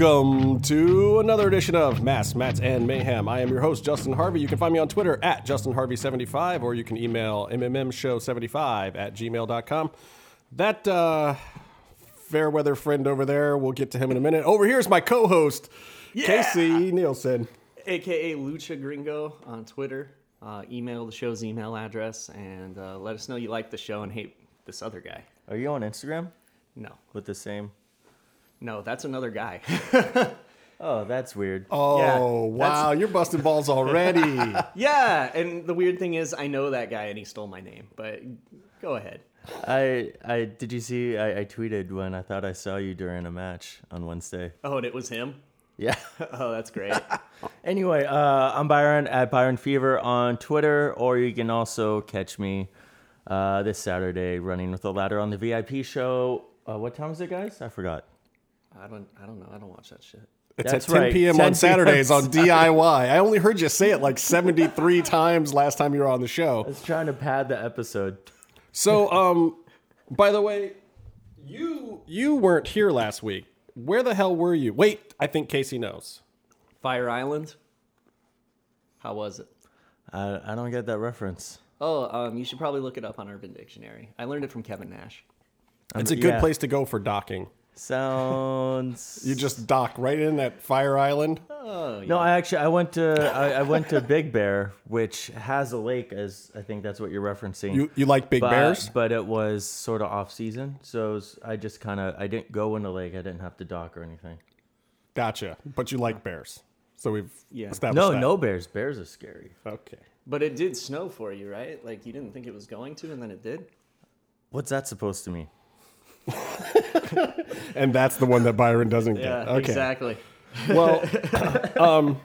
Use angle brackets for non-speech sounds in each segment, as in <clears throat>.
Welcome to another edition of Masks, Mats, and Mayhem. I am your host, Justin Harvey. You can find me on Twitter at JustinHarvey75, or you can email MMMShow75 at gmail.com. That uh, fair weather friend over there, we'll get to him in a minute. Over here is my co host, Casey Nielsen. aka Lucha Gringo on Twitter. Uh, email the show's email address and uh, let us know you like the show and hate this other guy. Are you on Instagram No, with the same? No, that's another guy. <laughs> Oh, that's weird. Oh, Yeah, wow, you're busting balls already. <laughs> yeah, and the weird thing is, I know that guy and he stole my name. But go ahead. I, I did you see? I, I tweeted when I thought I saw you during a match on Wednesday. Oh, and it was him. Yeah. <laughs> Oh, that's great. anyway, uh, I'm Byron at Byron Fever on Twitter, or you can also catch me uh, this Saturday running with the ladder on the VIP show. Uh, what time is it, guys? I forgot. I don't, I don't know. I don't watch that shit. It's That's at 10 right, p.m. 10 on <laughs> Saturdays p.m. on DIY. I only heard you say it like 73 <laughs> times last time you were on the show. I was trying to pad the episode. So, <laughs> um, by the way, you you weren't here last week. Where the hell were you? Wait, I think Casey knows. Fire Island. How was it? I, I don't get that reference. Oh, um, you should probably look it up on Urban Dictionary. I learned it from Kevin Nash. It's a good yeah. place to go for docking. Sounds. <laughs> You just dock right in at Fire Island. Oh, No, I actually I went to I, I went to Big Bear, which has a lake, as I think that's what you're referencing. You you like big but, bears? but it was sort of off season, so was- I just kind of I didn't go in the lake. I didn't have to dock or anything. Gotcha. But you like bears. So we've Yeah. established No, that. no bears. Bears are scary. Okay. But it did snow for you, right? Like you didn't think it was going to, and then it did. What's that supposed to mean? <laughs> And that's the one that Byron doesn't get. Yeah, okay. exactly. Well, <laughs> um,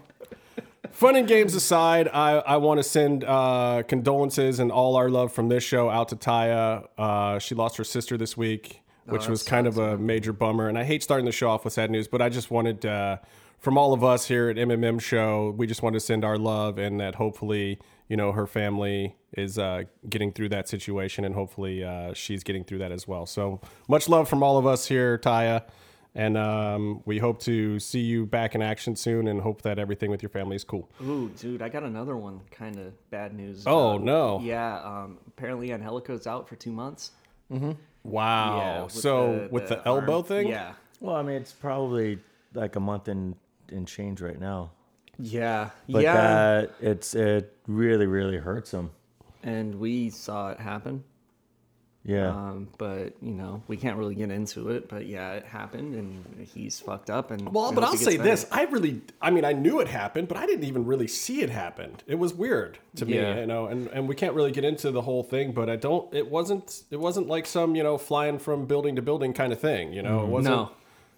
fun and games aside, I, I want to send uh, condolences and all our love from this show out to Taya. Uh, she lost her sister this week, which that was kind of a major bummer. And I hate starting the show off with sad news, but I just wanted, uh, from all of us here at MMM Show, we just wanted to send our love and that hopefully, you know, her family is uh, getting through that situation and hopefully uh, she's getting through that as well. So much love from all of us here, Taya. And um, we hope to see you back in action soon and hope that everything with your family is cool. Ooh, dude, I got another one. Kind of bad news. Oh, Um, no. Yeah. Um, apparently, Angelico's out for two months. Wow. Yeah. with so with the, elbow arm- thing? Yeah. Well, I mean, it's probably like a month and and change right now. Yeah. But yeah. that it's it really really hurts him. and we saw it happen. Yeah. Um, but you know, we can't really get into it. But yeah, it happened, and he's fucked up. And Well, but I'll say better. this. I really, I mean, I knew it happened, but I didn't even really see it happen. It was weird to me, Yeah. you know, and, and we can't really get into the whole thing, but I don't, it wasn't, it wasn't like some, you know, flying from building to building kind of thing, you know, it wasn't, No.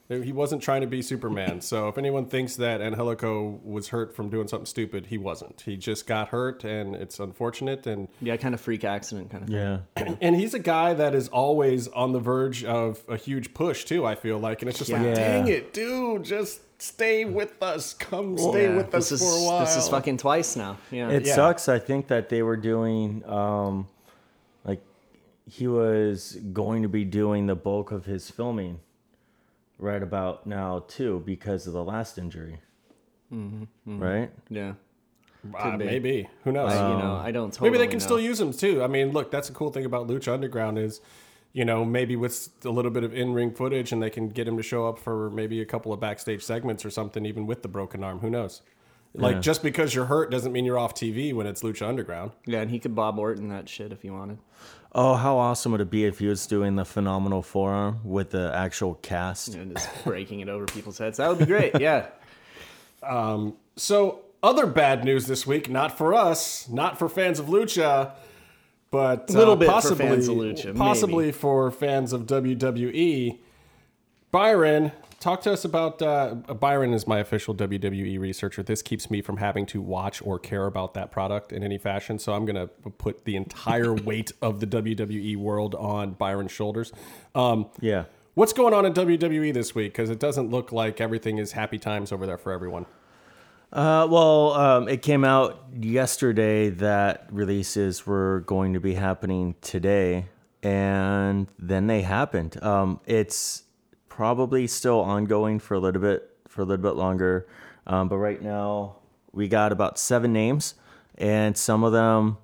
He wasn't trying to be Superman. so if anyone thinks that Angelico was hurt from doing something stupid, he wasn't. He just got hurt and it's unfortunate. And, Yeah, kind of freak accident kind of. Thing. yeah. <clears throat> and he's a guy that is always on the verge of a huge push too. I feel like, and it's just like, dang it, dude, just stay with us. Come stay Yeah, with us this for a while. This is fucking twice now. Yeah. It Yeah. sucks. I think that they were doing, um, like, he was going to be doing the bulk of his filming right about now too because of the last injury. Mm-hmm, Right? yeah. Uh, maybe who knows? I, you know, I don't. Totally maybe they can know. still use him too. I mean, look, that's a cool thing about Lucha Underground is, you know, maybe with a little bit of in-ring footage, and they can get him to show up for maybe a couple of backstage segments or something, even with the broken arm. Who knows? Like Yeah. just because you're hurt doesn't mean you're off TV when it's Lucha Underground. Yeah, and he could Bob Orton that shit if he wanted. Oh, how awesome would it be if he was doing the phenomenal forearm with the actual cast? And just breaking it over people's heads. That would be great. Yeah. <laughs> So, other bad news this week, not for us, not for fans of Lucha, but Little uh, bit for possibly, fans of Lucha, possibly maybe. for fans of WWE. Byron, talk to us about. Uh, Byron is my official WWE researcher. This keeps me from having to watch or care about that product in any fashion. So I'm going to put the entire <laughs> weight of the WWE world on Byron's shoulders. Um, Yeah. what's going on in WWE this week? Because it doesn't look like everything is happy times over there for everyone. Uh, well, um, it came out yesterday that releases were going to be happening today, and then they happened. Um, it's probably still ongoing for a little bit for a little bit longer. Um, but right now we got about seven names, and some of them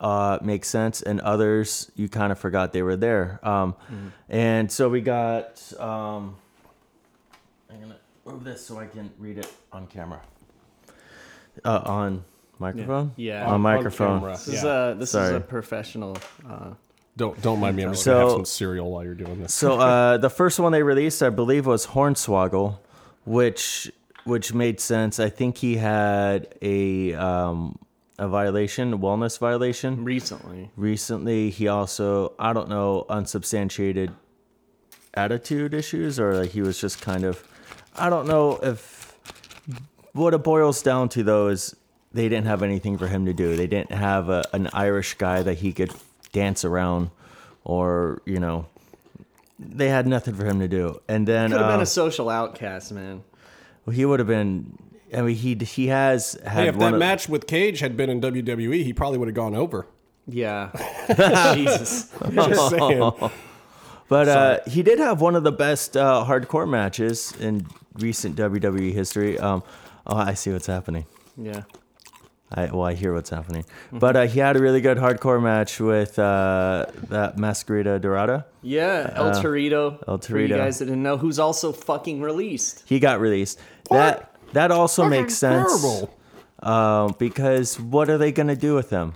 uh, make sense, and others you kind of forgot they were there. Um, And so we got. Um, I'm gonna move this so I can read it on camera. Uh, on microphone. Yeah. On On microphone. camera. This is Yeah. a this is a professional. Uh, Don't don't mind me. I'm just gonna have some cereal while you're doing this. So <laughs> uh, the first one they released, I believe, was Hornswoggle, which which made sense. I think he had a um, a violation, a wellness violation recently. recently. He also, I don't know, unsubstantiated attitude issues, or like he was just kind of, I don't know if what it boils down to though is they didn't have anything for him to do. They didn't have a, an Irish guy that he could dance around, or you know, they had nothing for him to do. And then Could have been uh, a social outcast, man. Well, he would have been. I mean, he he has had Hey, if that of- match with Cage had been in WWE, he probably would have gone over. Yeah. <laughs> Jesus. Just <laughs> saying. But uh, he did have one of the best uh, hardcore matches in recent WWE history. Um, oh, I see what's happening. Yeah. I, well, I hear what's happening. But uh, he had a really good hardcore match with uh, that Mascarita Dorada. Yeah. El Torito. El Torito. For you guys that didn't know, who's also fucking released. He got released. That that also makes sense um, because what are they going to do with him?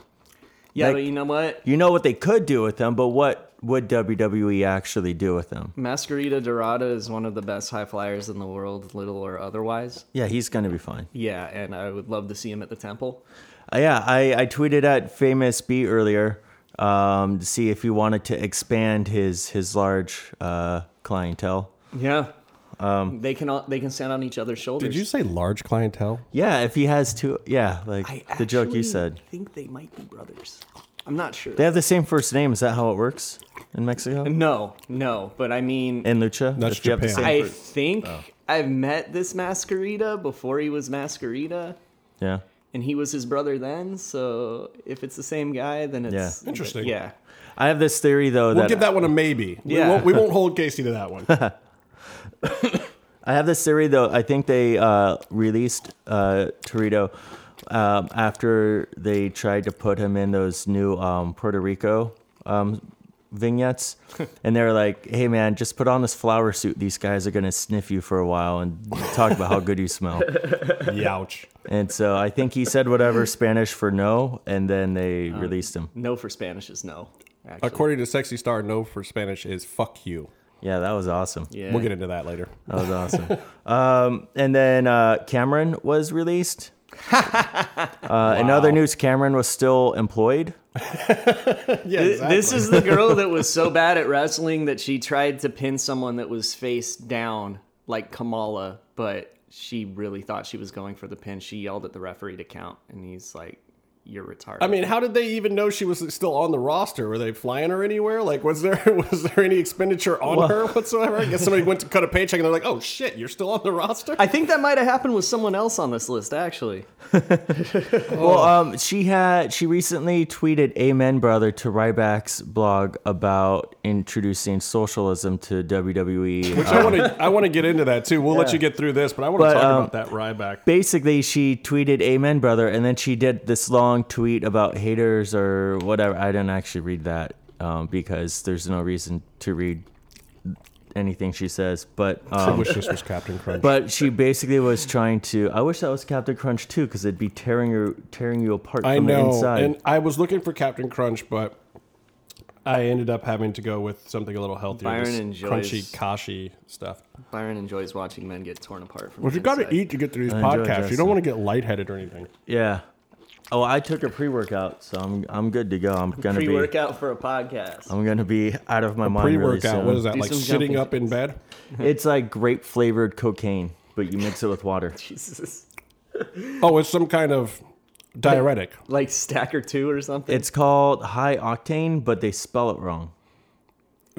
Yeah, Like- but you know what? You know what they could do with them, but what would WWE actually do with them? Mascarita Dorada is one of the best high flyers in the world, little or otherwise. Yeah, he's going to be fine. Yeah, and I would love to see him at the temple. Uh, yeah, I, I tweeted at Famous B earlier um, to see if he wanted to expand his his large uh, clientele. Yeah. Um, they can all, they can stand on each other's shoulders. Did you say large clientele? Yeah, if he has two, yeah, like I the joke you actually said. think they might be brothers. I'm not sure. They have the same first name. Is that how it works in Mexico? no, no, but I mean, In Lucha, That's If you have the Japan. same I fir- think I've met this Mascarita before he was Mascarita, yeah. and he was his brother then. So if it's the same guy, then it's Yeah. Interesting. Yeah, I have this theory though We'll that give that one a maybe. We, Yeah. won't, we won't hold Casey to that one. <laughs> I have this theory though. I think they uh, released uh, Torito um, after they tried to put him in those new um, Puerto Rico um, vignettes, <laughs> and they were like, "Hey man, just put on this flower suit. These guys are gonna sniff you for a while and talk about how good you smell." <laughs> Youch. And so I think he said whatever Spanish for no, and then they released him. no for Spanish is no. Actually. According to Sexy Star, no for Spanish is fuck you. Yeah, that was awesome. yeah, We'll get into that later. That was awesome. <laughs> um, and then uh, Cameron was released. <laughs> Uh, In other news, Cameron was still employed. <laughs> Yeah, Th- This is the girl that was so bad at wrestling that she tried to pin someone that was face down, like Kamala, but she really thought she was going for the pin. She yelled at the referee to count, and he's like, "You're retarded." I mean, how did they even know she was still on the roster? Were they flying her anywhere? Like, was there <laughs> was there any expenditure on her whatsoever? I guess somebody went to cut a paycheck and they're like, "Oh shit, you're still on the roster." I think that might have happened with someone else on this list, actually. <laughs> Well, um, she had she recently tweeted "Amen, brother" to Ryback's blog about introducing socialism to WWE. Which I want to I want to get into that too. We'll let you get through this, but I want to talk um, about that Ryback. Basically, she tweeted "Amen, brother," and then she did this long tweet about haters or whatever. I didn't actually read that um, because there's no reason to read anything she says. But I um, wish this was Captain Crunch. <laughs> But she basically was trying to. I wish that was Captain Crunch too, because it'd be tearing you tearing you apart I from the know, inside. and I was looking for Captain Crunch, but I ended up having to go with something a little healthier. Byron this enjoys- crunchy kashi stuff. Byron enjoys watching men get torn apart from. Well, the you got to eat to get through these I podcasts. You don't want to get lightheaded or anything. yeah. Oh, I took a pre workout, so I'm I'm good to go. I'm gonna be Pre-workout for a podcast. I'm gonna be out of my mind Pre really workout. soon. what is that? Do like sitting jumping up in bed? <laughs> It's like grape flavored cocaine, but you mix it with water. <laughs> Jesus. Oh, it's some kind of diuretic. Like Stacker Two or something. It's called high octane, but they spell it wrong.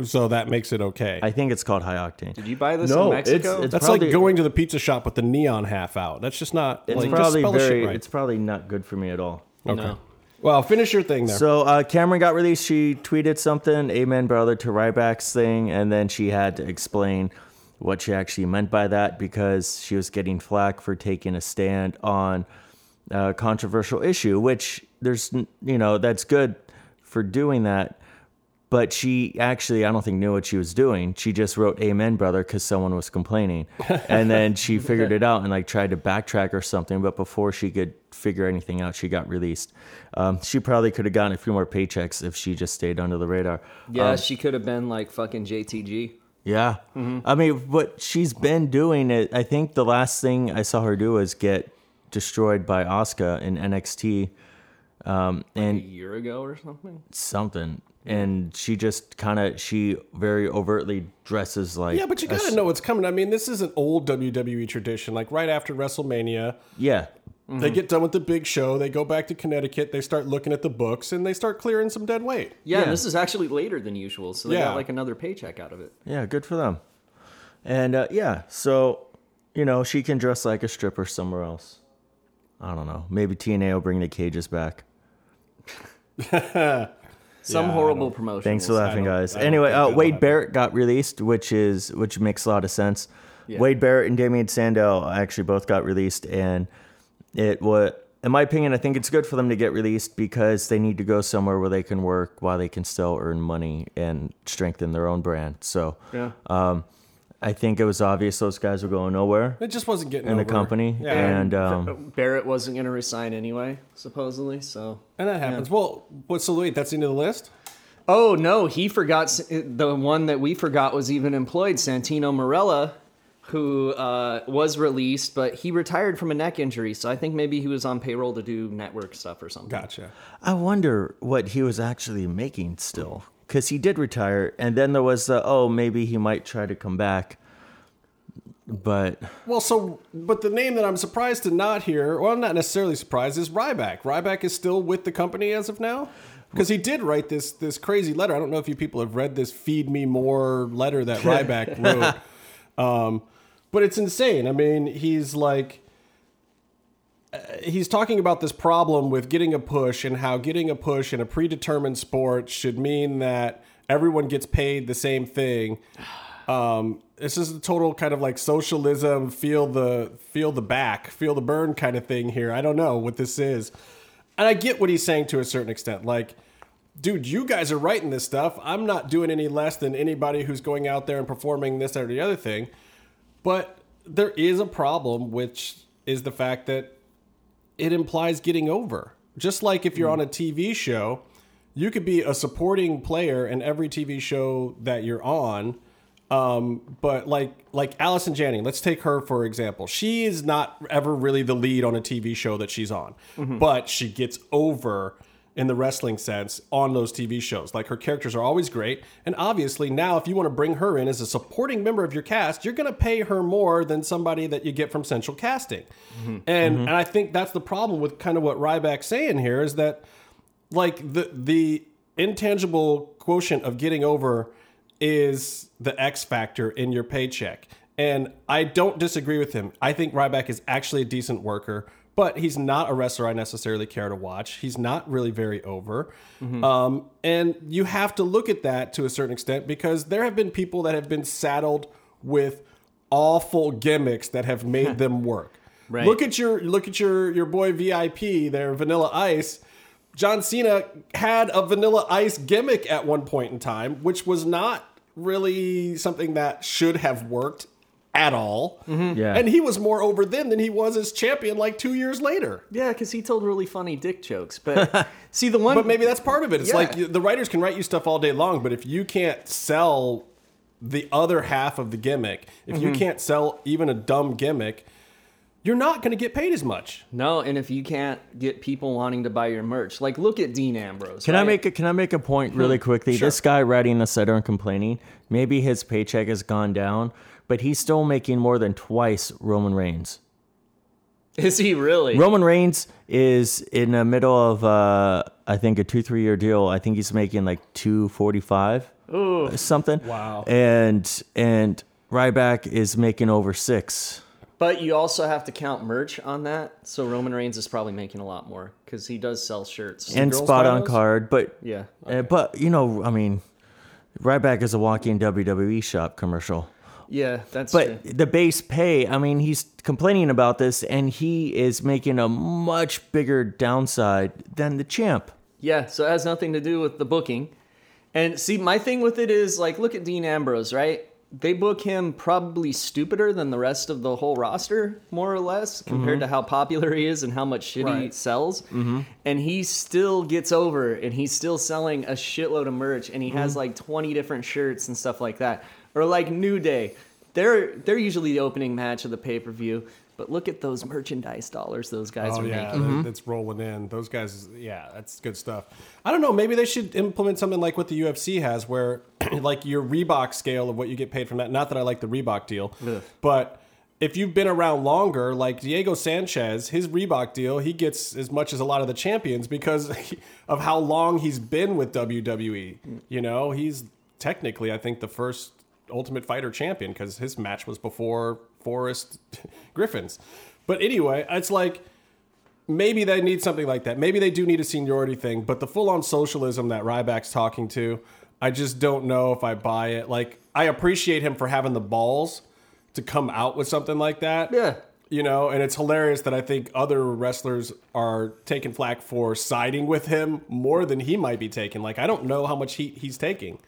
So that makes it okay. I think it's called high octane. Did you buy this No, in it's- Mexico? it's- That's probably- like going to the pizza shop with the neon half out. That's just not. It's like, probably just spell the very. right. It's probably not good for me at all. okay. No. Well, finish your thing there. So uh, Cameron got released. She tweeted something, "Amen, brother," to Ryback's thing, and then she had to explain what she actually meant by that because she was getting flack for taking a stand on a controversial issue, which there's, you know, that's good for doing that. But she actually, I don't think, knew what she was doing. She just wrote "Amen, brother" because someone was complaining, <laughs> and then she figured it out and like tried to backtrack or something. But before she could figure anything out, she got released. Um, she probably could have gotten a few more paychecks if she just stayed under the radar. Yeah, she could have been like fucking JTG. Yeah. I mean, what she's been doing it. I think the last thing I saw her do was get destroyed by Asuka in NXT, um, A and year ago or something. something. And she just kind of she very overtly dresses like Yeah, but you gotta s- know what's coming. I mean, this is an old WWE tradition. Like right after WrestleMania, yeah. they get done with the big show, they go back to Connecticut, they start looking at the books, and they start clearing some dead weight. Yeah, Yeah. and this is actually later than usual, so they Yeah. got like another paycheck out of it. Yeah, good for them. And uh, yeah, so you know she can dress like a stripper somewhere else. I don't know. Maybe TNA will bring the cages back. <laughs> Some Yeah, horrible don't- promotion. Thanks for laughing, guys. Anyway, uh, Wade happen. Barrett got released, which is which makes a lot of sense. Yeah. Wade Barrett and Damien Sandow actually both got released, and it was, in my opinion, I think it's good for them to get released because they need to go somewhere where they can work while they can still earn money and strengthen their own brand. So, Yeah. um, I think it was obvious those guys were going nowhere It just wasn't getting in the over. company, Yeah, and um, Barrett wasn't going to resign anyway, supposedly. So. and that happens. Well, what's so wait? That's the end of the list. Oh no, he forgot s- the one that we forgot was even employed, Santino Marella, who uh, was released, but he retired from a neck injury. So I think maybe he was on payroll to do network stuff or something. Gotcha. I wonder what he was actually making still, because he did retire, and then there was the oh maybe he might try to come back, but Well, so but the name that I'm surprised to not hear, well, I'm not necessarily surprised, is Ryback. Ryback is still with the company as of now. Because he did write this this crazy letter. I don't know if you people have read this "Feed Me More" letter that <laughs> Ryback wrote, um, but it's insane. I mean, he's like, he's talking about this problem with getting a push and how getting a push in a predetermined sport should mean that everyone gets paid the same thing. Um, this is a total kind of like socialism, feel the feel the back, feel the burn kind of thing here. I don't know what this is, and I get what he's saying to a certain extent. Like, dude, you guys are writing this stuff. I'm not doing any less than anybody who's going out there and performing this or the other thing. But there is a problem, which is the fact that it implies getting over. Just like if you're on a TV show, you could be a supporting player in every TV show that you're on. Um, but like like Allison Janney, let's take her for example. She is not ever really the lead on a TV show that she's on, but she gets over in the wrestling sense on those TV shows. Like her characters are always great, and obviously now if you want to bring her in as a supporting member of your cast, you're going to pay her more than somebody that you get from central casting. Mm-hmm. And mm-hmm. and I think that's the problem with kind of what Ryback's saying here is that like the the intangible quotient of getting over is the X factor in your paycheck. And I don't disagree with him. I think Ryback is actually a decent worker, but he's not a wrestler I necessarily care to watch. He's not really very over. Um, and you have to look at that to a certain extent because there have been people that have been saddled with awful gimmicks that have made <laughs> them work. Right. Look at your look at your your boy VIP there, Vanilla Ice. John Cena had a Vanilla Ice gimmick at one point in time, which was not really something that should have worked at all. Yeah. And he was more over then than he was as champion like two years later. Yeah, because he told really funny dick jokes. But <laughs> see, the one. But maybe that's part of it. It's Yeah. like the writers can write you stuff all day long, but if you can't sell the other half of the gimmick, if Mm-hmm. you can't sell even a dumb gimmick, you're not going to get paid as much. No, and if you can't get people wanting to buy your merch, like look at Dean Ambrose. Can I make a Can I make a point really quickly? This guy writing this letter and complaining, maybe his paycheck has gone down, but he's still making more than twice Roman Reigns. Is he really? Roman Reigns is in the middle of uh, I think a two three year deal. I think he's making like two forty five, something. Wow. And and Ryback is making over six. But you also have to count merch on that. So Roman Reigns is probably making a lot more because he does sell shirts. and spot on card. But yeah. uh, but you know, I mean, Ryback is a walking WWE shop commercial. Yeah, that's true. But the base pay, I mean, he's complaining about this, and he is making a much bigger downside than the champ. Yeah, so it has nothing to do with the booking. And see, my thing with it is like, look at Dean Ambrose, right? They book him probably stupider than the rest of the whole roster, more or less, mm-hmm. compared to how popular he is and how much shit he Right. sells. Mm-hmm. And he still gets over and he's still selling a shitload of merch and he has mm-hmm. like 20 different shirts and stuff like that. Or like New Day. They're they're usually the opening match of the pay-per-view, but look at those merchandise dollars those guys Oh are yeah, making. that- mm-hmm. that's rolling in. Those guys, yeah, that's good stuff. I don't know. Maybe they should implement something like what the UFC has, where <clears throat> like your Reebok scale of what you get paid from that. Not that I like the Reebok deal, Ugh. but if you've been around longer, like Diego Sanchez, his Reebok deal, he gets as much as a lot of the champions because <laughs> of how long he's been with WWE. You know, he's technically, I think, the first Ultimate Fighter champion because his match was before Forrest <laughs> Griffin's. But anyway, it's like maybe they need something like that. Maybe they do need a seniority thing, but the full on socialism that Ryback's talking to, I just don't know if I buy it. Like, I appreciate him for having the balls to come out with something like that. Yeah. You know, and it's hilarious that I think other wrestlers are taking flack for siding with him more than he might be taking. Like, I don't know how much heat he's taking.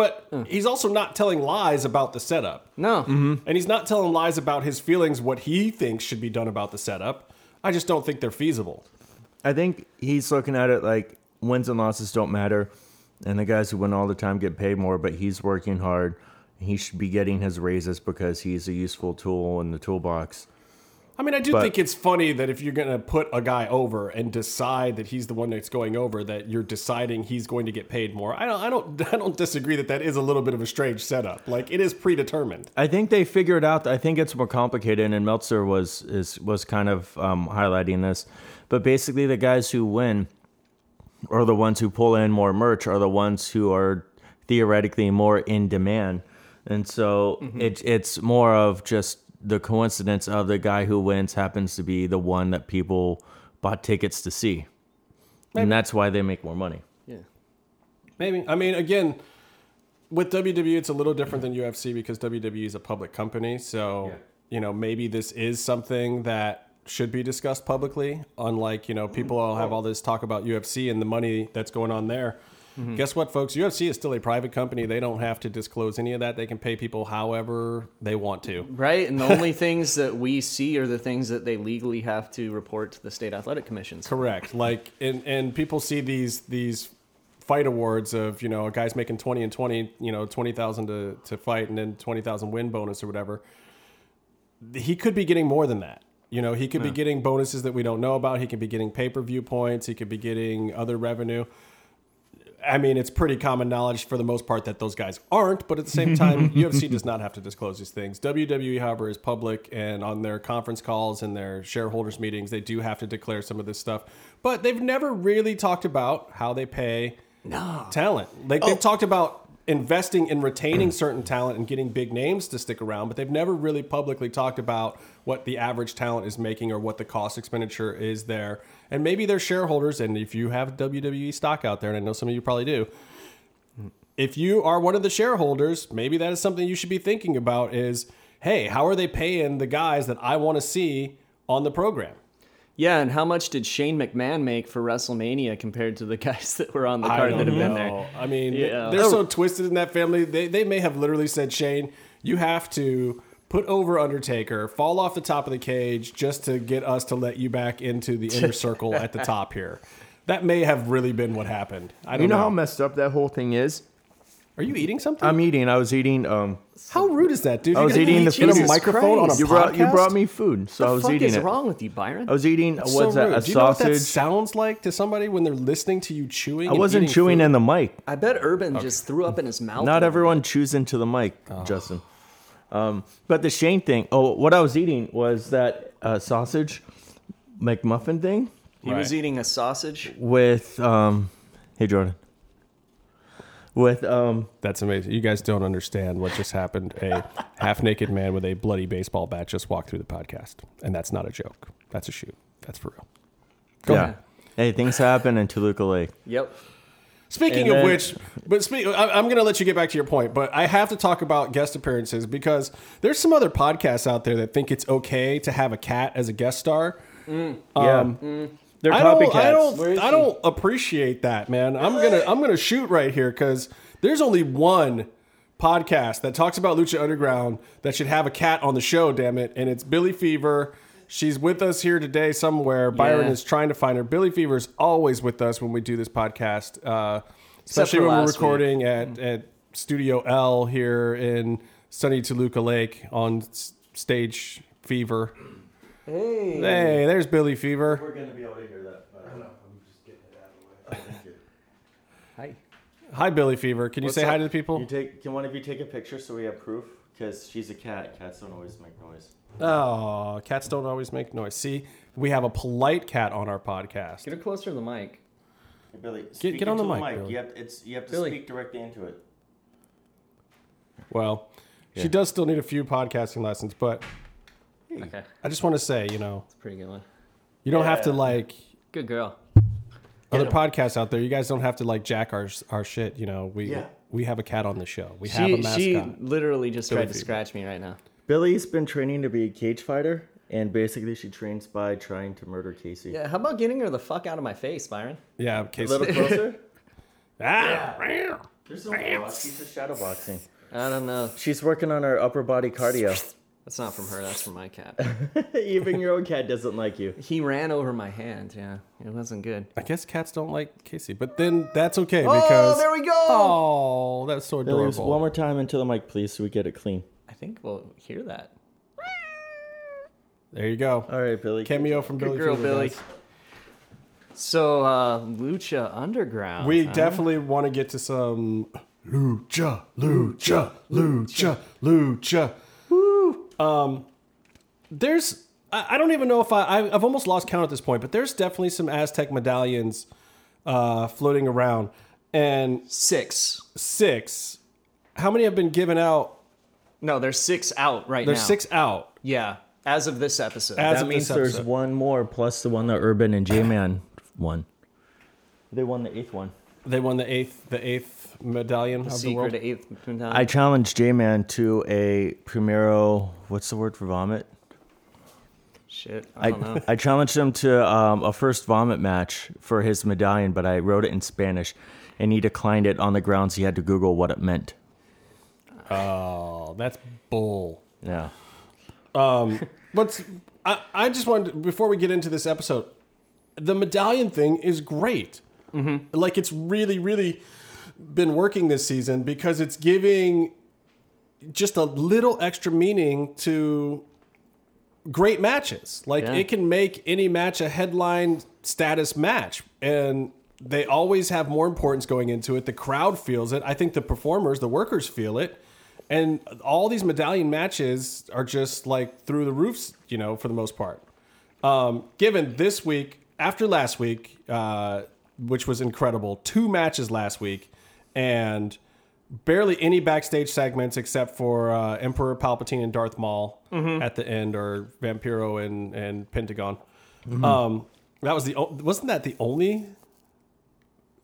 But hmm. he's also not telling lies about the setup. No. Mm-hmm. And he's not telling lies about his feelings, what he thinks should be done about the setup. I just don't think they're feasible. I think he's looking at it like wins and losses don't matter, and the guys who win all the time get paid more, but he's working hard. He should be getting his raises because he's a useful tool in the toolbox. I mean, I do But- think it's funny that if you're going to put a guy over and decide that he's the one that's going over, that you're deciding he's going to get paid more. I don't, I don't, <laughs> I don't disagree that that is a little bit of a strange setup. Like it is predetermined. I think they figured out. I think it's more complicated, and Meltzer was is was kind of um, highlighting this. But basically, the guys who win, or the ones who pull in more merch, are the ones who are theoretically more in demand, and so it, it's more of just the coincidence of the guy who wins happens to be the one that people bought tickets to see, and that's why they make more money. Yeah. Maybe. I mean, again, with WWE, it's a little different than UFC because WWE is a public company. So, Yeah. you know, maybe this is something that should be discussed publicly. Unlike, you know, people all have oh. all this talk about UFC and the money that's going on there. Mm-hmm. Guess what, folks? UFC is still a private company. They don't have to disclose any of that. They can pay people however they want to. Right, and the only <laughs> things that we see are the things that they legally have to report to the state athletic commissions. Correct. Like, and and people see these these fight awards of you know a guy's making twenty and twenty, you know twenty thousand to to fight, and then twenty thousand win bonus or whatever. He could be getting more than that. You know, he could be getting bonuses that we don't know about. He could be getting pay per view points. He could be getting other revenue. I mean, it's pretty common knowledge for the most part that those guys aren't, but at the same time, <laughs> UFC does not have to disclose these things. WWE, however, is public, and on their conference calls and their shareholders' meetings, they do have to declare some of this stuff. But they've never really talked about how they pay No. talent. Like they've oh. talked about investing in retaining certain talent and getting big names to stick around, but they've never really publicly talked about what the average talent is making or what the cost expenditure is there. And maybe their shareholders, and if you have WWE stock out there, and I know some of you probably do, if you are one of the shareholders, maybe that is something you should be thinking about is, hey, how are they paying the guys that I want to see on the program? Yeah, and how much did Shane McMahon make for WrestleMania compared to the <laughs> guys that were on the card that have been there? I mean, Yeah. they're oh. so twisted in that family. They, they may have literally said, Shane, you have to put over Undertaker, fall off the top of the cage just to get us to let you back into the inner <laughs> circle at the top here. That may have really been what happened. I don't You know know. how messed up that whole thing is? Are you eating something? I'm eating. I was eating. Um, how rude is that, dude? I You're was eating eat the in a food. microphone on a you brought you brought me food, so I was fuck eating is it. wrong with you, Byron? I was eating. That's What's so that? rude. A Do you know what that sounds like to somebody when they're listening to you chewing? I wasn't eating chewing food? in the mic. I bet Urban just threw up in his mouth. Not everyone chews into the mic, Justin. Um, but the Shane thing. Oh, what I was eating was that uh, sausage McMuffin thing bit. He was eating a sausage. with. Um, hey Jordan. With um, That's amazing. You guys don't understand what just happened. A <laughs> half naked man with a bloody baseball bat just walked through the podcast. And that's not a joke. That's a shoot. That's for real. Go yeah. ahead. Hey, things happen in Toluca Lake. Yep. Speaking And of then- which, but speak, I, I'm going to let you get back to your point, but I have to talk about guest appearances because there's some other podcasts out there that think it's okay to have a cat as a guest star. yeah, Um, they're I don't. I don't, I don't appreciate that, man. I'm gonna, I'm gonna shoot right here because there's only one podcast that talks about Lucha Underground that should have a cat on the show. Damn it, and it's Billy Fever. She's with us here today somewhere. Byron Yeah. is trying to find her. Billy Fever is always with us when we do this podcast, uh, especially when we're last week. recording at, at Studio L here in sunny Toluca Lake on s- stage Fever. Hey. Hey, there's Billy Fever. We're gonna be able to hear that. I don't know. I'm just getting it out of the way. thank you. Hi. Hi, Billy Fever. Can you What's say hi to the people? You take. Can one of you take a picture so we have proof? Because she's a cat. Cats don't always make noise. Oh, cats don't always make noise. See, we have a polite cat on our podcast. Get her closer to the mic. Hey, Billy, speak get on into the mic, Billy. You have, it's, you have to Billy. speak directly into it. Well, Yeah. she does still need a few podcasting lessons, but Okay. I just want to say, you know, It's a pretty good one. you don't have to like Good girl. other podcasts out there. You guys don't have to like jack our our shit. You know, we Yeah. we have a cat on the show. We have a mascot. she literally just Billy tried to scratch me right now. Billy's been training to be a cage fighter, and basically she trains by trying to murder Casey. Yeah, how about getting her the fuck out of my face, Byron? yeah, Casey. A little closer. <laughs> ah, <laughs> There's no blocks. She's just shadow boxing. I don't know. She's working on her upper body cardio. <laughs> That's not from her. That's from my cat. Even your own cat doesn't like you. he ran over my hand. Yeah, it wasn't good. I guess cats don't like Casey, but then that's okay Oh, because there we go. oh, that's so Billy, just one more time into the mic, please, so we get it clean. I think we'll hear that. There you go. All right, Billy. Cameo from Good Billy girl, Fever, Billy. guys. So, uh, Lucha Underground. We huh? definitely want to get to some lucha, lucha, lucha, lucha. Woo. Um, there's I, I don't even know if I, I I've almost lost count at this point, but there's definitely some Aztec medallions uh, floating around, and six. six. How many have been given out? No, there's six out right now. There's now. six out. Yeah, as of this episode. As That of means this there's episode. one more plus the one that Urban and J Man won. They won the eighth one. They won the eighth the eighth medallion of the world. Secret eighth medallion. I challenged J Man to a Primero. What's the word for vomit? Shit, I I, don't know. I challenged him to um, a first vomit match for his medallion, but I wrote it in Spanish, and he declined it on the grounds he had to Google what it meant. Oh, that's bull. Yeah. Um, <laughs> But I, I just wanted to, before we get into this episode, the medallion thing is great. Mm-hmm. Like it's really, really been working this season because it's giving just a little extra meaning to great matches. Like Yeah. it can make any match a headline status match, and they always have more importance going into it. The crowd feels it. I think the performers, the workers feel it. And all these medallion matches are just like through the roofs, you know, for the most part. Um, given this week, after last week, uh, which was incredible, two matches last week, and barely any backstage segments except for uh, Emperor Palpatine and Darth Maul at the end, or Vampiro and and Pentagon. Um, that was the o- wasn't that the only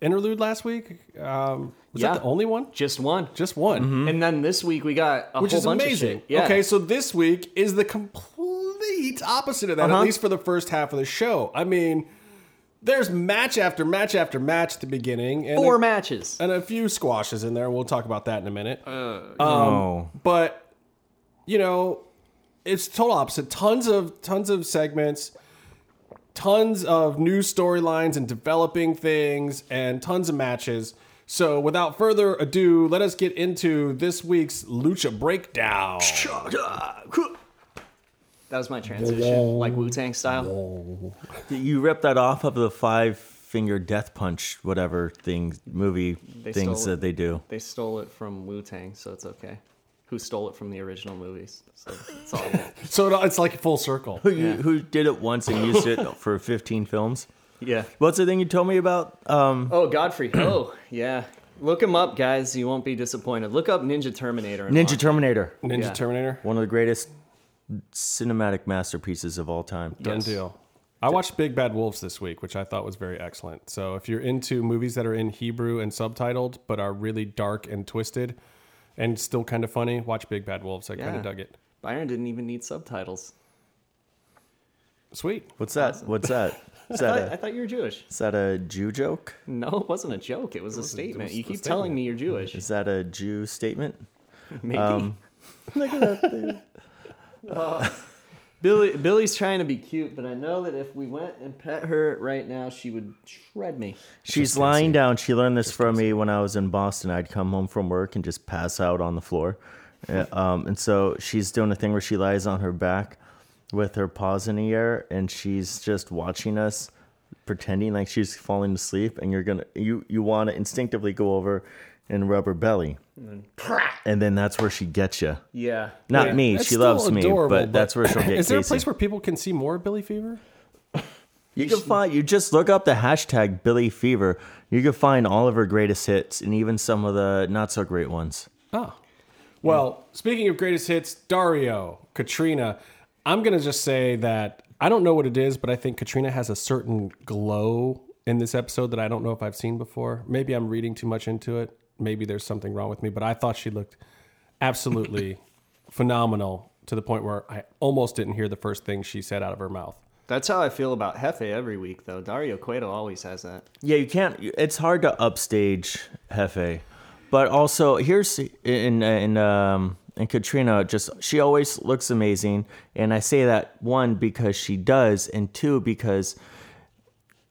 interlude last week? Um, was Yeah. that the only one? Just one. Just one And then this week we got a which whole is bunch amazing. Of shit. Yeah. Okay, so this week is the complete opposite of that, Uh-huh. at least for the first half of the show. I mean, there's match after match after match at the beginning, and four a, matches. and a few squashes in there. We'll talk about that in a minute. Uh, oh. but you know, it's total opposite. Tons of tons of segments, tons of new storylines and developing things, and tons of matches. So, without further ado, let us get into this week's Lucha Breakdown. That was my transition, like Wu Tang style. You ripped that off of the five finger death punch, whatever thing, movie They things stole it. that they do. They stole it from Wu Tang, so it's okay. Who stole it from the original movies? So it's all. <laughs> So it's like full circle. Who, you, who did it once and used it for 15 films? yeah. What's the thing you told me about? Um, Oh, Godfrey. Oh, <clears throat> yeah. Look him up, guys. You won't be disappointed. Look up Ninja Terminator. Ninja watch. Terminator. Ninja Yeah. Terminator. One of the greatest cinematic masterpieces of all time. Done Yes. deal. I watched Big Bad Wolves this week, which I thought was very excellent. So if you're into movies that are in Hebrew and subtitled but are really dark and twisted and still kind of funny, watch Big Bad Wolves. I kind of dug it. Byron didn't even need subtitles. Sweet. What's that? What's that? <laughs> Is I that thought, I a thought you were Jewish. is that a Jew joke? No, it wasn't a joke. It was a statement. was you a keep statement. telling me you're Jewish. Is that a Jew statement? <laughs> Maybe. Um, <laughs> Billy Billy's trying to be cute, but I know that if we went and pet her right now, she would shred me. She's lying down. She learned this from me when I was in Boston. I'd come home from work and just pass out on the floor. <laughs> Uh, um, and so she's doing a thing where she lies on her back with her paws in the air and she's just watching us pretending like she's falling asleep and you're gonna you you want to instinctively go over and rub her belly and then that's where she gets you Yeah. not Yeah, me that's she still loves me adorable, but that's where she'll get Is there a place where people can see more Billy Fever? You can find you just look up the hashtag Billy Fever. You can find all of her greatest hits and even some of the not so great ones. Oh. Well, speaking of greatest hits, Dario, Katrina, I'm going to just say that I don't know what it is, but I think Katrina has a certain glow in this episode that I don't know if I've seen before. Maybe I'm reading too much into it. Maybe there's something wrong with me, but I thought she looked absolutely <laughs> phenomenal to the point where I almost didn't hear the first thing she said out of her mouth. That's how I feel about Hefe every week, though. Dario Cueto always has that. Yeah, you can't. It's hard to upstage Hefe, but also here's in in um and Katrina just she always looks amazing, and I say that one because she does, and two because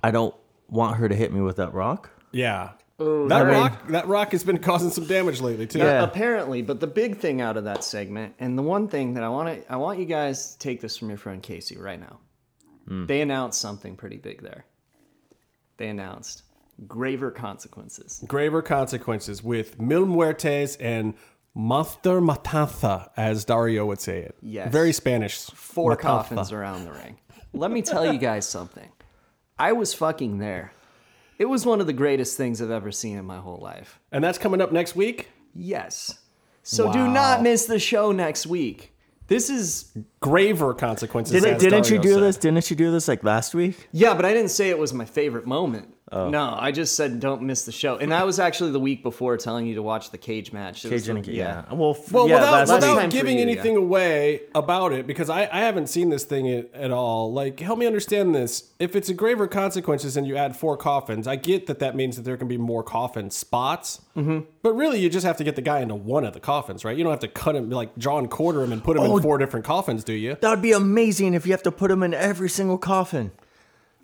I don't want her to hit me with that rock. Yeah. Oh, that that- rock that rock has been causing some damage lately too. Yeah. Apparently, but the big thing out of that segment, and the one thing that I want to, I want you guys to take this from your friend Casey right now. Hmm. They announced something pretty big there. They announced graver consequences. graver consequences with Mil Muertes and Master Matanza, as Dario would say it. Yes. Very Spanish. Four Matanza. coffins around the ring. Let me tell you guys something. I was fucking there. It was one of the greatest things I've ever seen in my whole life. And that's coming up next week. Yes. So do Wow. not miss the show next week. This is Graver consequences. Didn't, as didn't you Dario do said. this? Didn't you do this like last week? Yeah, but I didn't say it was my favorite moment. No, I just said don't miss the show. And that was actually the week before telling you to watch the cage match. It was Cajun, the- yeah. Well, f- Well, yeah, without, last last without time giving you, anything away about it, because I, I haven't seen this thing at, at all. Like, help me understand this. If it's a graver consequences and you add four coffins, I get that that means that there can be more coffin spots. Mm-hmm. But really, you just have to get the guy into one of the coffins, right? You don't have to cut him, like draw and quarter him and put him Oh. in four different coffins, do you? That would be amazing if you have to put him in every single coffin.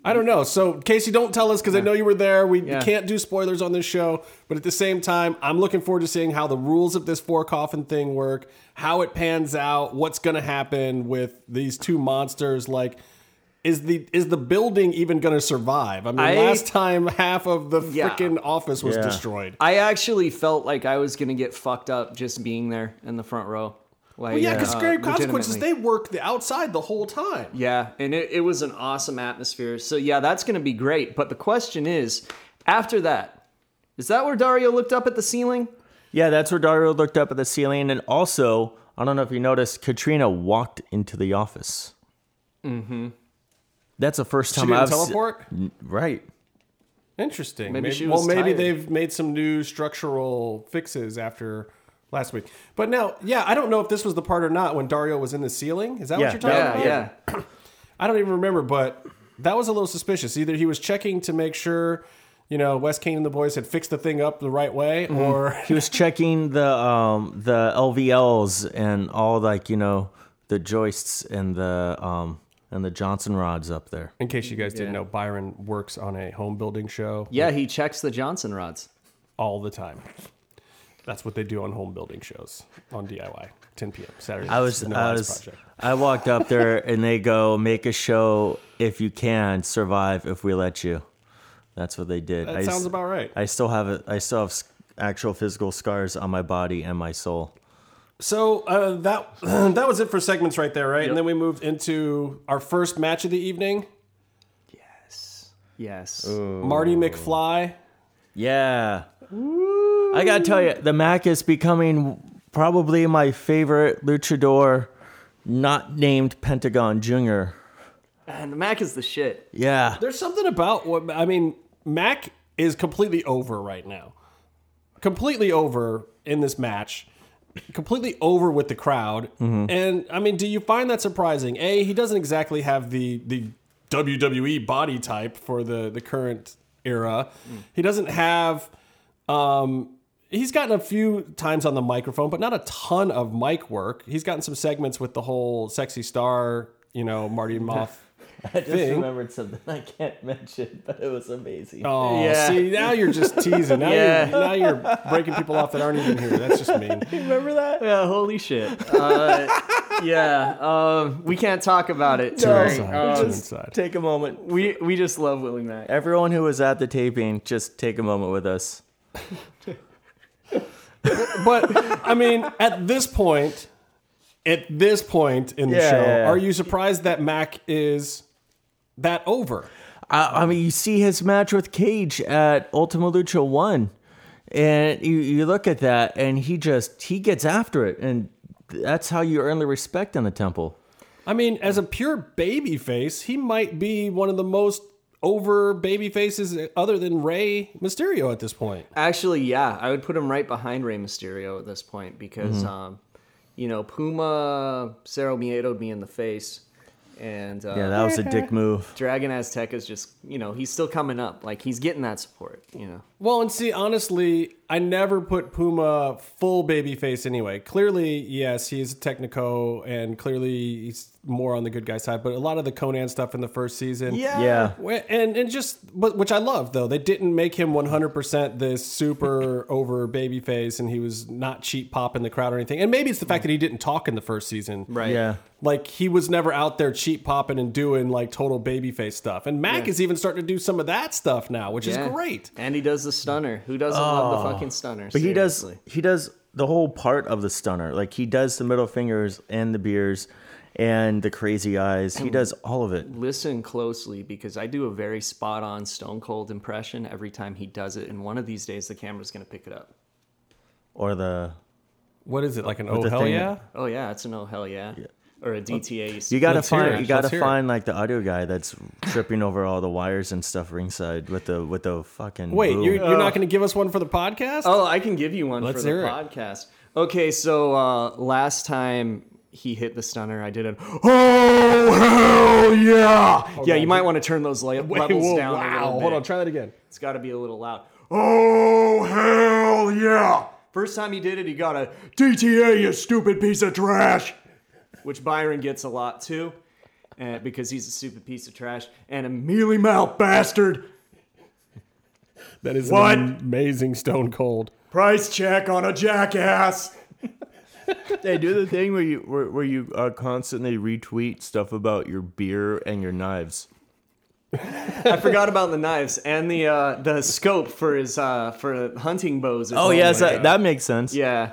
I don't know. So, Casey, don't tell us because I know you were there. We Yeah. can't do spoilers on this show. But at the same time, I'm looking forward to seeing how the rules of this four coffin thing work, how it pans out, what's going to happen with these two monsters. Like, is the is the building even going to survive? I mean, I- last time half of the Yeah. freaking office was Yeah. destroyed. I actually felt like I was gonna get fucked up just being there in the front row. Like, Well, yeah, because uh, grave consequences they work the outside the whole time. Yeah, and it, it was an awesome atmosphere. So yeah, that's gonna be great. But the question is, after that, is that where Dario looked up at the ceiling? Yeah, that's where Dario looked up at the ceiling, and also I don't know if you noticed, Katrina walked into the office. Mm-hmm. That's the first She time didn't I've se- teleport. right. Interesting. Maybe Maybe, she well, maybe tired. they've made some new structural fixes after last week. But now, yeah, I don't know if this was the part or not when Dario was in the ceiling. Is that Yeah, what you're talking Yeah, about? yeah. <clears throat> I don't even remember, but that was a little suspicious. Either he was checking to make sure, you know, Wes Kane and the boys had fixed the thing up the right way, Mm-hmm. or <laughs> He was checking the um the LVLs and all like you know the joists and the um and the Johnson rods up there. in case you guys didn't Yeah. know, Byron works on a home building show Yeah, he checks the Johnson rods. all the time. That's what they do on home building shows on DIY, 10 p.m. Saturday. I was the No I was Project. I walked up there <laughs> and they go make a show if you can survive if we let you. That's what they did. That I s- sounds about right. I still have it. I still have actual physical scars on my body and my soul. So uh, that <clears throat> that was it for segments right there, right? And then we moved into our first match of the evening. Yes. Yes. Marty McFly. Yeah. I gotta tell you, the Mack is becoming probably my favorite luchador, not named Pentagon Jr. And the Mack is the shit. Yeah. There's something about what I mean. Mack is completely over right now. Completely over in this match. Completely over with the crowd. And I mean, do you find that surprising? A, he doesn't exactly have the the WWE body type for the the current era. He doesn't have um he's gotten a few times on the microphone, but not a ton of mic work. He's gotten some segments with the whole sexy star, you know, Marty <laughs> Moth I just thing. remembered something I can't mention, but it was amazing. Oh, Yeah. see, now you're just teasing. Now, Yeah. you're, now you're breaking people off that aren't even here. That's just mean. <laughs> Remember that? Yeah, holy shit. Uh, yeah, um, we can't talk about it tonight. Inside, Uh, too. Take a moment. we we just love Willie Mack. Everyone who was at the taping, just take a moment with us. <laughs> But I mean, at this point, at this point in the Yeah, show, yeah, yeah. are you surprised that Mack is that over? I, I mean, you see his match with Cage at Ultima Lucha One, and you, you look at that, and he just he gets after it, and that's how you earn the respect in the temple. I mean, as a pure baby face, he might be one of the most over baby faces other than Rey Mysterio at this point. Actually, yeah, I would put him right behind Rey Mysterio at this point because, um, you know, Puma Cerro Miedo'd me in the face, and uh, Yeah, that was a dick move. Dragon Azteca is just, you know, he's still coming up. Like he's getting that support. You know, Well, and see, honestly, I never put Puma full baby face anyway. Clearly, yes, he is a Tecnico, and clearly he's more on the good guy side. But a lot of the Konnan stuff in the first season, Yeah. Wh- and and just but which I love though they didn't make him 100% this super <laughs> over baby face and he was not cheap pop in the crowd or anything and maybe it's the fact that he didn't talk in the first season right? Yeah. like he was never out there cheap popping and doing like total baby face stuff and Mack Yeah. is even starting to do some of that stuff now which Yeah. is great And he does the stunner. Who doesn't love the oh. fucking stunner? Oh. But he does Seriously. he does the whole part of the stunner. Like he does the middle fingers and the beers and the crazy eyes. He does all of it. Listen closely because I do a very spot on Stone Cold impression every time he does it, and one of these days the camera's gonna pick it up. Or the what is it like an oh the hell thing- yeah Oh yeah, it's an oh hell yeah, or a DTA. you gotta Let's find you gotta Let's find like the audio guy that's tripping over all the wires and stuff ringside with the with the fucking wait boom. you're, you're not going to give us one for the podcast Oh, I can give you one Let's for the it. podcast. Okay, so uh, last time he hit the stunner, I did an oh hell yeah. yeah, you might want to turn those le- Wait, levels whoa, down a wow little bit. hold on try that again It's got to be a little loud. Oh hell yeah! First time he did it, he got a DTA, you stupid piece of trash, which Byron gets a lot too, uh, because he's a stupid piece of trash and a mealy mouth bastard. that is What? an amazing stone cold Price check on a jackass. They do the thing where you where, where you uh, constantly retweet stuff about your beer and your knives. I forgot about the knives and the uh, the scope for his uh, for hunting bows. is Oh only- yes, that, that makes sense. yeah.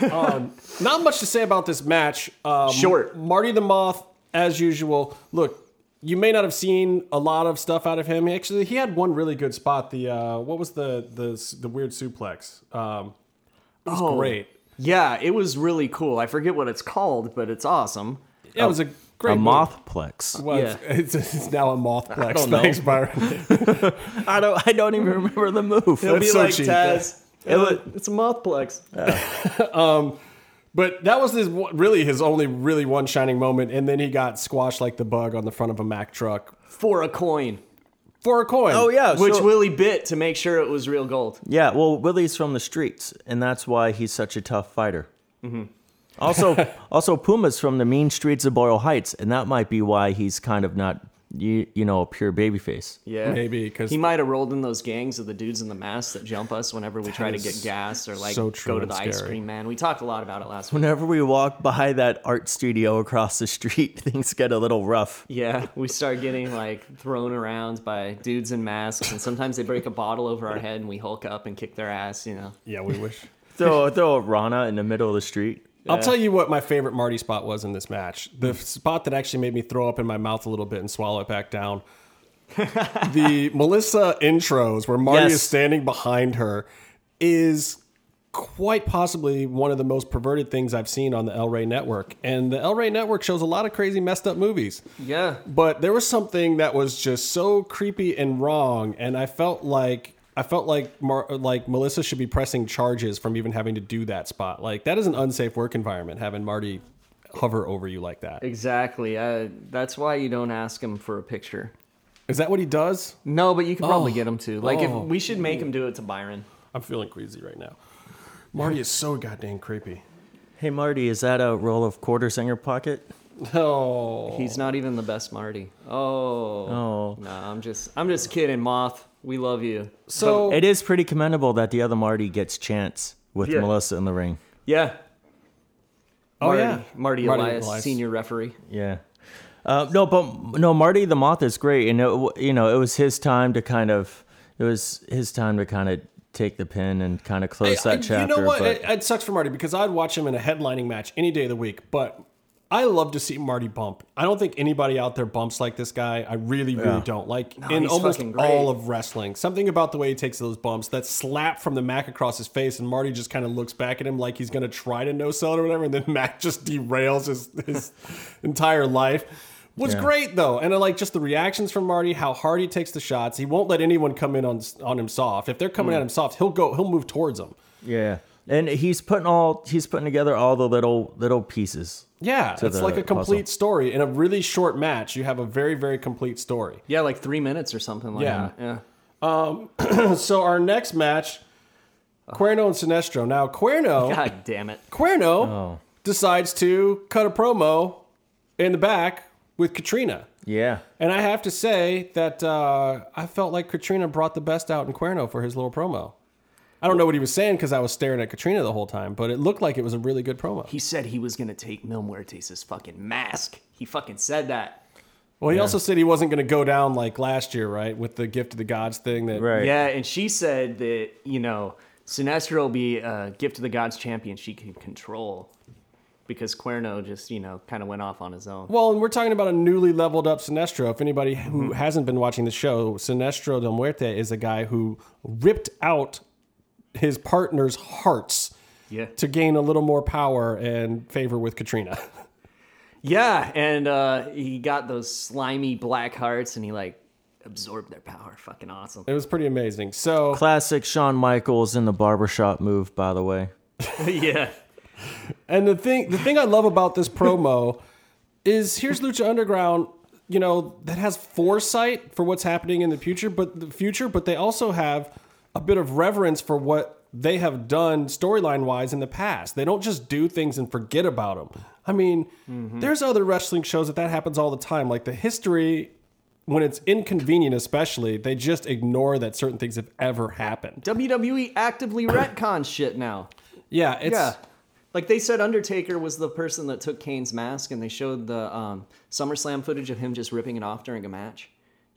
Not much to say about this match. Um, Short. Marty the Moth, as usual. Look, you may not have seen a lot of stuff out of him. Actually, he had one really good spot. The uh, what was the the the weird suplex? Um, it was Oh. great. Yeah, it was really cool. I forget what it's called, but it's awesome. It was a great A move. mothplex. Well, Yeah. it's, it's now a mothplex. don't know. Thanks, Byron. <laughs> I don't I don't even remember the move. It'll That's be so like cheap. Taz. It was- it's a mothplex. <laughs> But that was his really his only really one shining moment, and then he got squashed like the bug on the front of a Mack truck For a coin, for a coin. Oh yeah, which so- Willie bit to make sure it was real gold. Yeah, well, Willie's from the streets, and that's why he's such a tough fighter. Mm-hmm. Also, <laughs> also Puma's from the mean streets of Boyle Heights, and that might be why he's kind of not, you, you know, a pure babyface. Yeah, maybe because he might have rolled in those gangs of the dudes in the mask that jump us whenever we try to get gas or like so go to and the ice cream man. We talked a lot about it last week. Whenever we walk by that art studio across the street, <laughs> things get a little rough. Yeah, we start getting like thrown around by dudes in masks, and sometimes they break a bottle over our head, and we hulk up and kick their ass. You know. yeah, we wish. Throw, throw a Rana in the middle of the street. I'll tell you what my favorite Marty spot was in this match. The hmm. spot that actually made me throw up in my mouth a little bit and swallow it back down. <laughs> the Melissa intros where Marty Yes. is standing behind her is quite possibly one of the most perverted things I've seen on the El Rey Network. And the El Rey Network shows a lot of crazy, messed up movies. Yeah. But there was something that was just so creepy and wrong, and I felt like I felt like Mar- like Melissa should be pressing charges from even having to do that spot. Like that is an unsafe work environment having Marty hover over you like that. Exactly. Uh, that's why you don't ask him for a picture. Is that what he does? No, but you could probably Oh. get him to. Like, Oh. if we should make him do it to Byron. I'm feeling queasy right now. Marty is so goddamn creepy. Hey Marty, is that a roll of quarters in your pocket? Oh, He's not even the best Marty. Oh. Oh. No, I'm just, I'm just kidding, Moth. We love you. so It is pretty commendable that the other Marty gets chance with Yeah. Melissa in the ring. Yeah. oh Marty, yeah, Marty, Marty Elias, Elias. senior referee. Yeah. Uh, no, but no, Marty the Moth is great, and it, you know it was his time to kind of it was his time to kind of take the pin and kind of close I- that chapter. You know what? But It, it sucks for Marty because I'd watch him in a headlining match any day of the week, but I love to see Marty bump. I don't think anybody out there bumps like this guy. I really, really Yeah. don't. Like in almost all of wrestling, something about the way he takes those bumps, that slap from the Mack across his face, and Marty just kind of looks back at him like he's going to try to no sell it or whatever, and then <laughs> Mack just derails his, his <laughs> entire life. Was Yeah. great though, and I like just the reactions from Marty, how hard he takes the shots. He won't let anyone come in on on him soft. If they're coming Mm. at him soft, he'll go. He'll move towards them. yeah, and he's putting all he's putting together all the little little pieces. Yeah, it's like a complete puzzle. story. In a really short match, you have a very, very complete story. Yeah, like three minutes or something like Yeah. that. Yeah. Um, <clears throat> So our next match, Cuerno and Sinestro. Now Cuerno, <laughs> God damn it. Cuerno Oh. decides to cut a promo in the back with Catrina. Yeah, And I have to say that uh, I felt like Catrina brought the best out in Cuerno for his little promo. I don't know what he was saying because I was staring at Catrina the whole time, but it looked like it was a really good promo. He said he was going to take Mil Muertes' fucking mask. He fucking said that. Well, he also said he wasn't going to go down like last year, right? With the gift of the gods thing. That right. Yeah, and she said that, you know, Sinestro will be a gift of the gods champion she can control. Because Cuerno just, you know, kind of went off on his own. Well, and we're talking about a newly leveled up Sinestro. If anybody Mm-hmm. who hasn't been watching the show, Sinestro del Muerte is a guy who ripped out his partner's hearts Yeah. to gain a little more power and favor with Catrina. <laughs> Yeah, and uh, he got those slimy black hearts and he, like, absorbed their power. Fucking awesome. It was pretty amazing. So, Classic Shawn Michaels in the barbershop move, by the way. <laughs> <laughs> yeah. and the thing, the thing I love about this promo is here's Lucha Underground, you know, that has foresight for what's happening in the future, but the future, but they also have a bit of reverence for what they have done storyline wise in the past. They don't just do things and forget about them. I mean, there's other wrestling shows that that happens all the time. Like the history, when it's inconvenient, especially, they just ignore that certain things have ever happened. WWE actively <coughs> retcons shit now. Yeah, it's Yeah. Like they said Undertaker was the person that took Kane's mask and they showed the um, SummerSlam footage of him just ripping it off during a match.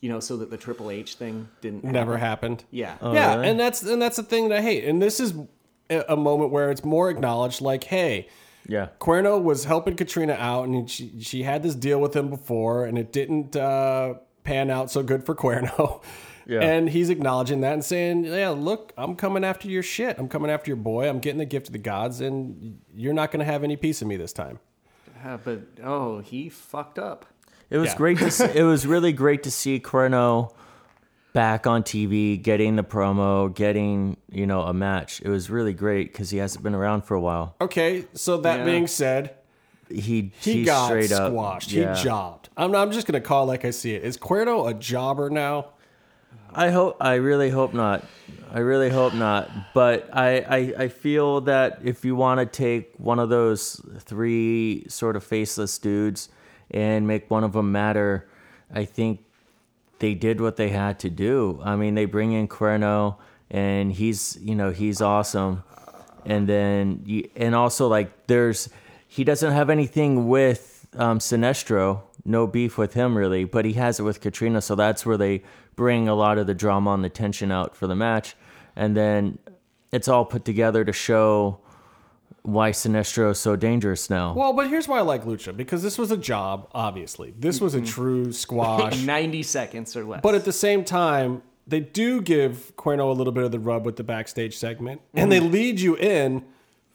You know, so that the Triple H thing didn't never happen. happened. Yeah. yeah, really? and that's and that's the thing that I hate. And this is a a moment where it's more acknowledged. Like, hey, Yeah. Cuerno was helping Catrina out, and she she had this deal with him before, and it didn't uh, pan out so good for Cuerno. <laughs> Yeah. And he's acknowledging that and saying, "Yeah, look, I'm coming after your shit. I'm coming after your boy. I'm getting the gift of the gods, and you're not going to have any piece of me this time." Yeah, but oh, he fucked up. It was Yeah. great to see, <laughs> it was really great to see Cuerno back on TV, getting the promo, getting, you know, a match. It was really great cuz he hasn't been around for a while. Okay, so that Yeah. being said, He he he got straight up squashed. yeah. He jobbed. I'm, I'm just going to call it like I see it. Is Cuerno a jobber now? I hope I really hope not. I really hope not. But I, I, I feel that if you want to take one of those three sort of faceless dudes and make one of them matter, I think they did what they had to do. I mean, they bring in Cuerno and he's, you know, he's awesome. And then, you, and also like there's, he doesn't have anything with um, Sinestro, no beef with him really, but he has it with Catrina. So that's where they bring a lot of the drama and the tension out for the match. And then it's all put together to show why Sinestro is so dangerous now. Well, but here's why I like Lucha because this was a job, obviously. This was a true <laughs> squash. 90 seconds or less. but at the same time, they do give Cuerno a little bit of the rub with the backstage segment, and they mm. lead you in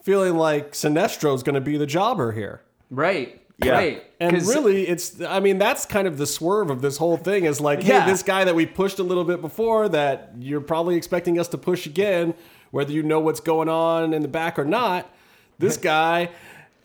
feeling like Sinestro's going to be the jobber here. Right. Yeah. Right. And 'Cause- really, it's, I mean, that's kind of the swerve of this whole thing is like, hey, Yeah. this guy that we pushed a little bit before that you're probably expecting us to push again, whether you know what's going on in the back or not, this guy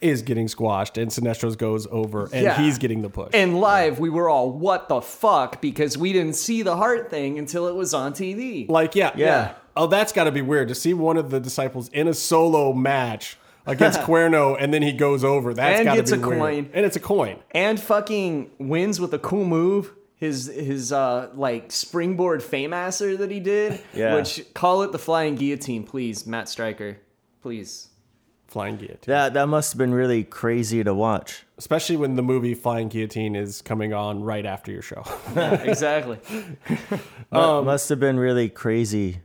is getting squashed and Sinestro's goes over and Yeah. he's getting the push. And live, we were all, what the fuck? Because we didn't see the heart thing until it was on TV. like, yeah. Yeah. Oh, that's got to be weird to see one of the disciples in a solo match against <laughs> Cuerno and then he goes over. that and got to gets be a weird. coin. And it's a coin. And fucking wins with a cool move. His his uh like springboard fameasser that he did. Yeah. Which call it the flying guillotine, please, Matt Striker. Please. Flying guillotine. That that must have been really crazy to watch. Especially when the movie Flying Guillotine is coming on right after your show. <laughs> exactly. <laughs> Mu- Um, must have been really crazy,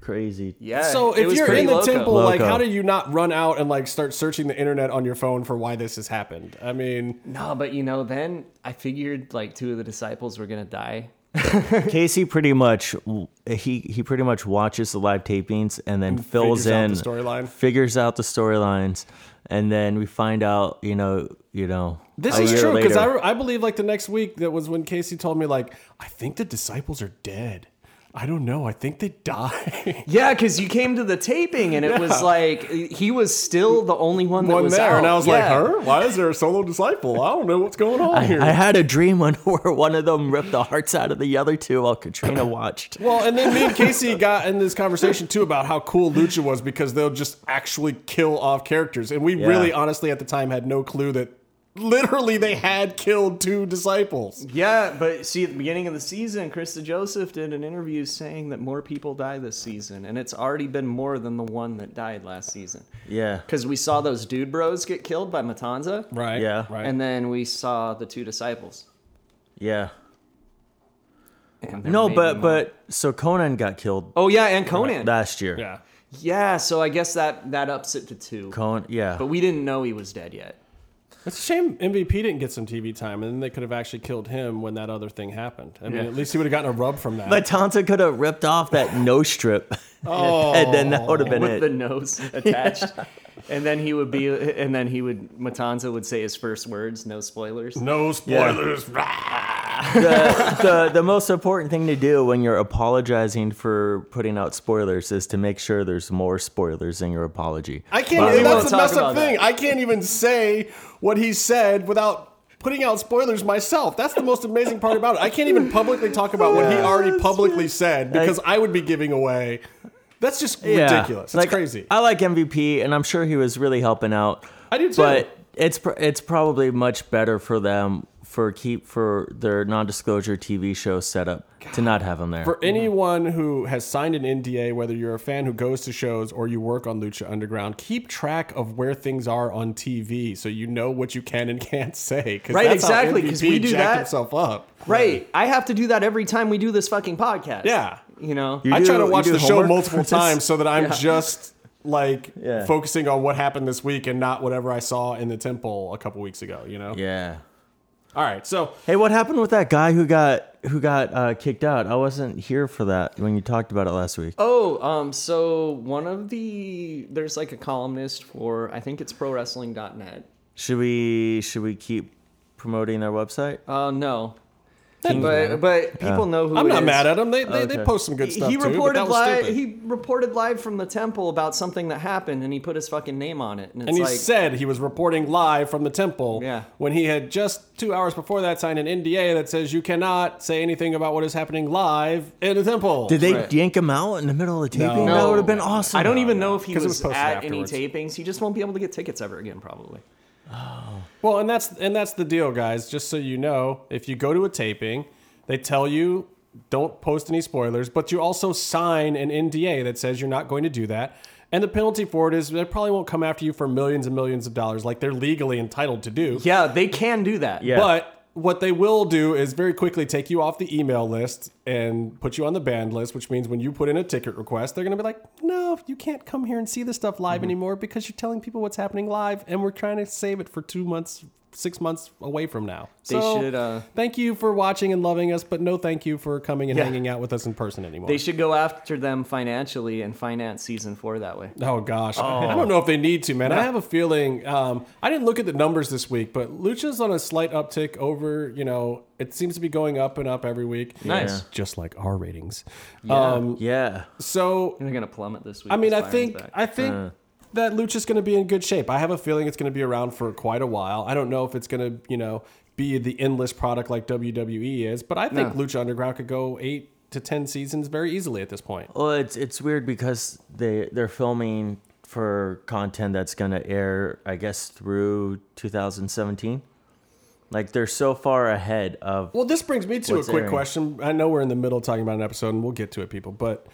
crazy. Yeah. So if you're in the loco. temple, like how did you not run out and like start searching the internet on your phone for why this has happened? I mean, No, but you know, then I figured like two of the disciples were gonna die. <laughs> Casey pretty much he he pretty much watches the live tapings and then fills figures in the storyline. figures out the storylines, and then we find out you know you know this is true because. I, I believe like the next week that was when Casey told me like I think the disciples are dead. I don't know. I think they die. <laughs> Yeah, because you came to the taping and it was like he was still the only one that One was there, out. and I was like, "Her? Why is there a solo disciple? I don't know what's going on here." I had a dream one <laughs> where one of them ripped the hearts out of the other two while Catrina <laughs> watched. Well, and then me and Casey got in this conversation too about how cool Lucha was because they'll just actually kill off characters. And we Yeah. really honestly at the time had no clue that literally they had killed two disciples. Yeah, but see, at the beginning of the season, Chris DeJoseph did an interview saying that more people die this season, and it's already been more than the one that died last season. Yeah, Because we saw those dude bros get killed by Matanza, Right. Yeah. Right. and then we saw the two disciples. yeah. No, but more. but so Konnan got killed oh yeah, and Konnan. last year. yeah. Yeah, so I guess that that ups it to two. Konnan, yeah. But we didn't know he was dead yet. It's a shame MVP didn't get some TV time, and then they could have actually killed him when that other thing happened. I mean, Yeah. at least he would have gotten a rub from that. But Tonta could have ripped off that nose strip, <laughs> oh. and then that would have been with it. the nose <laughs> attached. And then he would be, and then he would, Matanza would say his first words, no spoilers. no spoilers. The, the the most important thing to do when you're apologizing for putting out spoilers is to make sure there's more spoilers in your apology. I can't. But we that's the messed up thing. that. I can't even say what he said without putting out spoilers myself. That's the most amazing part about it. I can't even publicly talk about what he already publicly said because I would be giving away. That's just ridiculous. It's Like, crazy. I like MVP, and I'm sure he was really helping out. I do too. But it's pr- it's probably much better for them for keep for their non-disclosure TV show setup to not have them there. For anyone who has signed an NDA, whether you're a fan who goes to shows or you work on Lucha Underground, keep track of where things are on TV so you know what you can and can't say. Right, that's how exactly, 'cause MVP we do jacked that. himself up. Right. I have to do that every time we do this fucking podcast. Yeah. You know? You I do- try to watch do the show multiple <laughs> times so that I'm just like Yeah. focusing on what happened this week and not whatever I saw in the temple a couple weeks ago. You know. yeah. All right. So Hey, what happened with that guy who got who got uh, kicked out? I wasn't here for that when you talked about it last week. Oh, um, so one of the, there's like a columnist for, I think it's prowrestling.net. Should we should we keep promoting their website? Uh, no. But, but people know who I'm it not is. mad at them. They, they, they post some good stuff he too. but reported that was live. stupid. He reported live from the temple about something that happened, and he put his fucking name on it. And it's and he like, said he was reporting live from the temple Yeah. when he had just two hours before that signed an NDA that says you cannot say anything about what is happening live in the temple. Did they Right. yank him out in the middle of the taping? No. That would have been awesome. I don't even know if he was, was posted at any tapings. He just won't be able to get tickets ever again, probably. Oh. Well, and that's and that's the deal, guys. Just so you know, if you go to a taping, they tell you don't post any spoilers, but you also sign an NDA that says you're not going to do that. And the penalty for it is they probably won't come after you for millions and millions of dollars like they're legally entitled to do. Yeah, they can do that. Yeah. But what they will do is very quickly take you off the email list and put you on the banned list, which means when you put in a ticket request, they're going to be like, no, you can't come here and see this stuff live mm-hmm. anymore because you're telling people what's happening live and we're trying to save it for two months six months away from now. They So, should, uh, thank you for watching and loving us, but no thank you for coming and Yeah. hanging out with us in person anymore. They should go after them financially and finance season four that way. Oh gosh, I don't know if they need to, man. I have a feeling. Um, I didn't look at the numbers this week, but Lucha's on a slight uptick. Over, you know, it seems to be going up and up every week. Nice. just like our ratings. Yeah. Um, Yeah. so They're gonna plummet this week. I mean, I think. I think that Lucha's going to be in good shape. I have a feeling it's going to be around for quite a while. I don't know if it's going to, you know, be the endless product like WWE is, but I think No. Lucha Underground could go eight to ten seasons very easily at this point. Well, it's it's weird because they they're filming for content that's gonna air, I guess, through 2017. Like they're so far ahead of. Well, this brings me to a quick airing? question. I know we're in the middle talking about an episode, and we'll get to it, people. But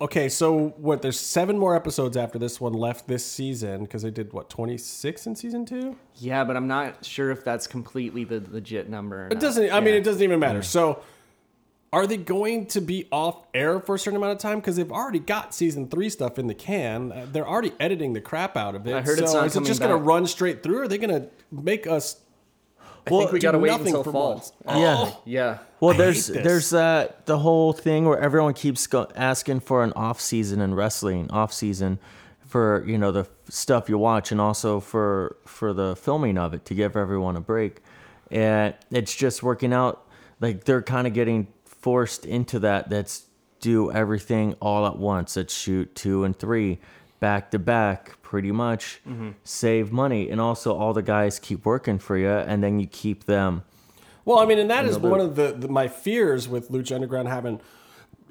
okay, so what? There's seven more episodes after this one left this season because they did what 26 in season two. yeah, but I'm not sure if that's completely the legit number. It doesn't. I mean, it doesn't even matter. So, are they going to be off air for a certain amount of time? Because they've already got season three stuff in the can. Uh, They're already editing the crap out of it. I heard so it's not is it just going to run straight through? Or are they going to make us? I think we do gotta wait nothing until for fall. months. Oh. Yeah. Yeah. Well, I there's there's that the whole thing where everyone keeps go- asking for an off season in wrestling, off season for you know the f- stuff you watch, and also for for the filming of it to give everyone a break. And it's just working out like they're kind of getting forced into that. That's do everything all at once. Let's shoot two and three back to back, pretty much. Mm-hmm. Save money, and also all the guys keep working for you, and then you keep them. Well, I mean, and that is the one of the, the my fears with Lucha Underground having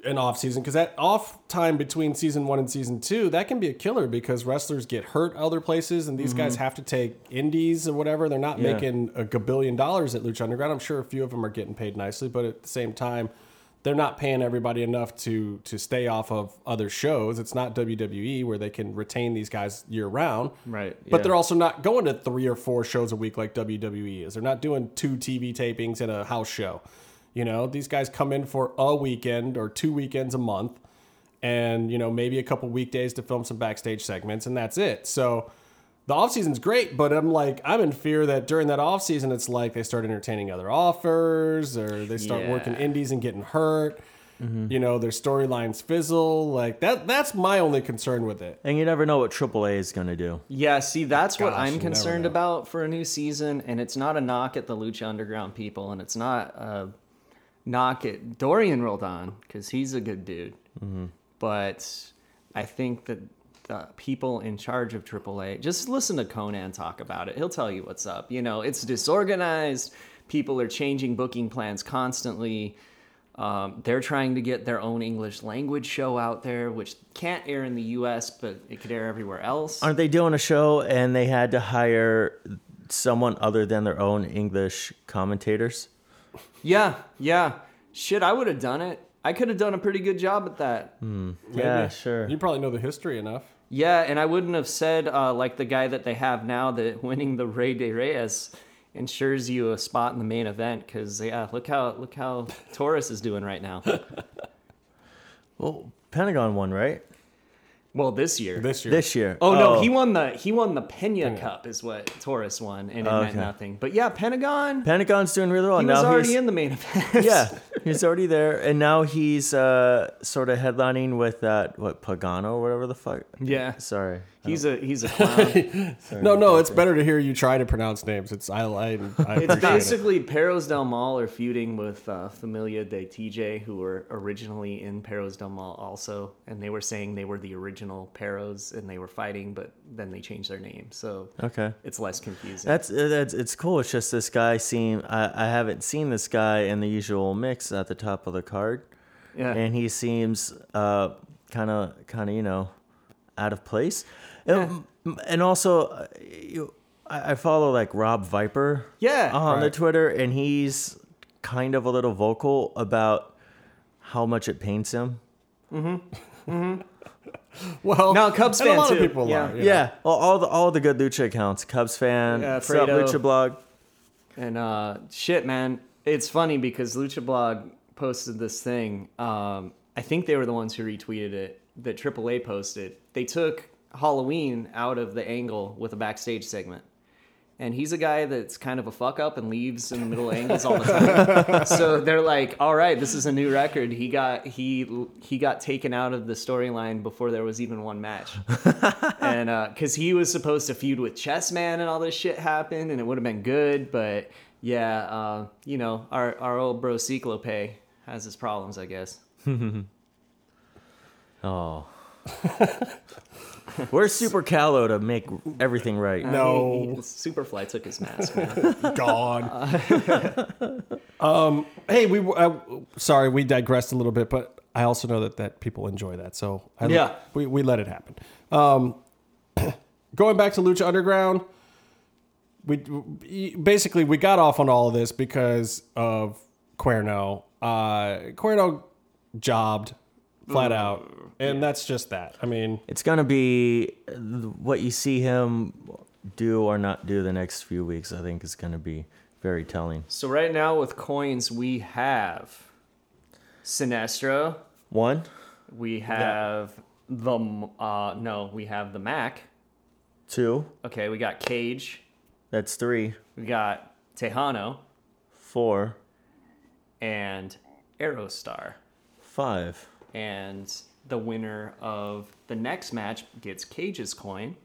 an off season because that off time between season one and season two that can be a killer because wrestlers get hurt other places and these guys mm-hmm. have to take indies or whatever. They're not Yeah. making a gabillion dollars at Lucha Underground. I'm sure a few of them are getting paid nicely, but at the same time, they're not paying everybody enough to to stay off of other shows. It's not WWE where they can retain these guys year round. Right, But yeah. they're also not going to three or four shows a week like WWE is. They're not doing two TV tapings and a house show. You know, these guys come in for a weekend or two weekends a month and, you know, maybe a couple weekdays to film some backstage segments and that's it. So the off season's great, but I'm like, I'm in fear that during that off season, it's like they start entertaining other offers or they start working indies and getting hurt. You know, their storylines fizzle. Like that. That's my only concern with it. And you never know what AAA is going to do. Yeah, see, that's what Gosh, you I'm concerned about for a new season, and it's not a knock at the Lucha Underground people, and it's not a knock at Dorian Roldan because he's a good dude. Mm-hmm. But I think that the people in charge of AAA, just listen to Konnan talk about it. He'll tell you what's up. You know, it's disorganized. People are changing booking plans constantly. Um, they're trying to get their own English language show out there, which can't air in the U.S., but it could air everywhere else. Aren't they doing a show and they had to hire someone other than their own English commentators? Yeah, yeah. Shit, I would have done it. I could have done a pretty good job at that. Yeah, Maybe. sure. You probably know the history enough. Yeah, and I wouldn't have said uh, like the guy that they have now that <laughs> winning the Rey de Reyes ensures you a spot in the main event because yeah, look how look how Taurus is doing right now. <laughs> Well, Pentagon won, right? Well, this year. This year. This year. Oh, no, he won the he won the Pena Cup is what Taurus won, and it meant Okay. nothing. But yeah, Pentagon. Pentagon's doing really well. he now was already he's, in the main event. <laughs> Yeah, <laughs> he's already there, and now he's uh, sort of headlining with that what Pagano or whatever the fuck. yeah. Sorry, He's a he's a <laughs> clown. No, no, it's better to hear you try to pronounce names. It's I, I, I It's appreciate it. basically Perros del Mal are feuding with uh, Familia de TJ, who were originally in Perros del Mal also, and they were saying they were the original Perros and they were fighting, but then they changed their name, so okay. it's less confusing. That's uh, that's it's cool. It's just this guy seen. I, I haven't seen this guy in the usual mix at the top of the card, yeah, and he seems uh kind of kind of you know out of place, and, and also uh, you, I, I follow like Rob Viper yeah. on the Twitter, and he's kind of a little vocal about how much it pains him. <laughs> well, No, Cubs and a fan lot of too. people Yeah. are. know. Yeah, well, all the all the good lucha accounts, Cubs fan, Yeah, Fredo. Lucha Blog. And uh, shit, man, it's funny because Lucha Blog posted this thing. Um, I think they were the ones who retweeted it that AAA posted. They took Halloween out of the angle with a backstage segment, and he's a guy that's kind of a fuck up and leaves in the middle of angles all the time. <laughs> so they're like, "All right, this is a new record." He got he he got taken out of the storyline before there was even one match, <laughs> and because he was supposed to feud with Chessman and all this shit happened, and it would have been good, but yeah, uh, you know, our our old bro Cyclope has his problems, I guess. <laughs> Oh. <laughs> Where's Super Calo to make everything right? No. He- he- Superfly took his mask. Man. <laughs> God. <laughs> um, hey, we uh, sorry we digressed a little bit, but I also know that that people enjoy that, so I, Yeah. we we let it happen. Um, <clears throat> going back to Lucha Underground, we basically we got off on all of this because of Cuerno. Uh, Cuerno jobbed flat out, and that's just that. I mean, It's gonna be uh, what you see him do or not do the next few weeks. I think is gonna be very telling. so right now with coins, we have Sinestro. One, We have the uh no, we have the Mack. two, Okay, we got Cage. that's three, We got Texano four, and Aerostar. five. And the winner of the next match gets Cage's coin.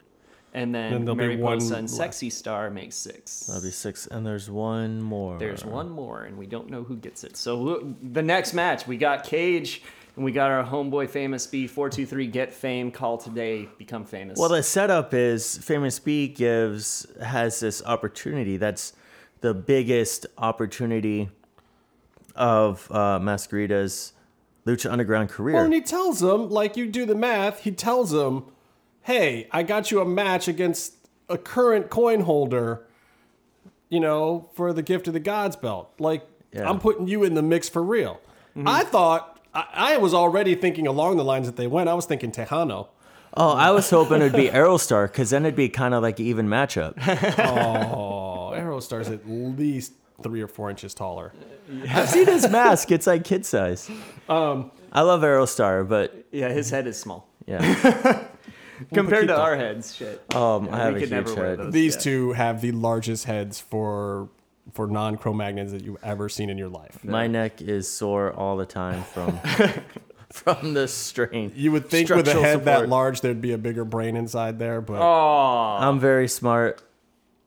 And Then then, there'll Mariposa and. Sexy Star makes six. That'll be six, and there's one more. There's one more, and we don't know who gets it. So who- the next match, we got Cage, and we got our homeboy Famous B four two three Get Fame. Call today, become famous. Well, the setup is Famous B gives has this opportunity. That's the biggest opportunity of uh, Mascarita's Lucha Underground career. Well, and he tells them, like you do the math, he tells them, hey, I got you a match against a current coin holder, you know, for the gift of the gods belt. Like, Yeah. I'm putting you in the mix for real. Mm-hmm. I thought, I, I was already thinking along the lines that they went. I was thinking Texano. oh, I was hoping it'd be <laughs> Aerostar because then it'd be kind of like an even matchup. <laughs> Oh, Aerostar's at least three or four inches taller. I've seen his mask; it's like kid size. Um, I love Aerostar, but yeah, his head is small yeah, <laughs> compared to our heads. Shit. um, I have a huge never head. those. These Yeah. two have the largest heads for for non-Cro-Magnons that you've ever seen in your life. My neck is sore all the time from <laughs> from the strain. You would think with a Structural head that large, there'd be a bigger brain inside there, but Oh, I'm very smart.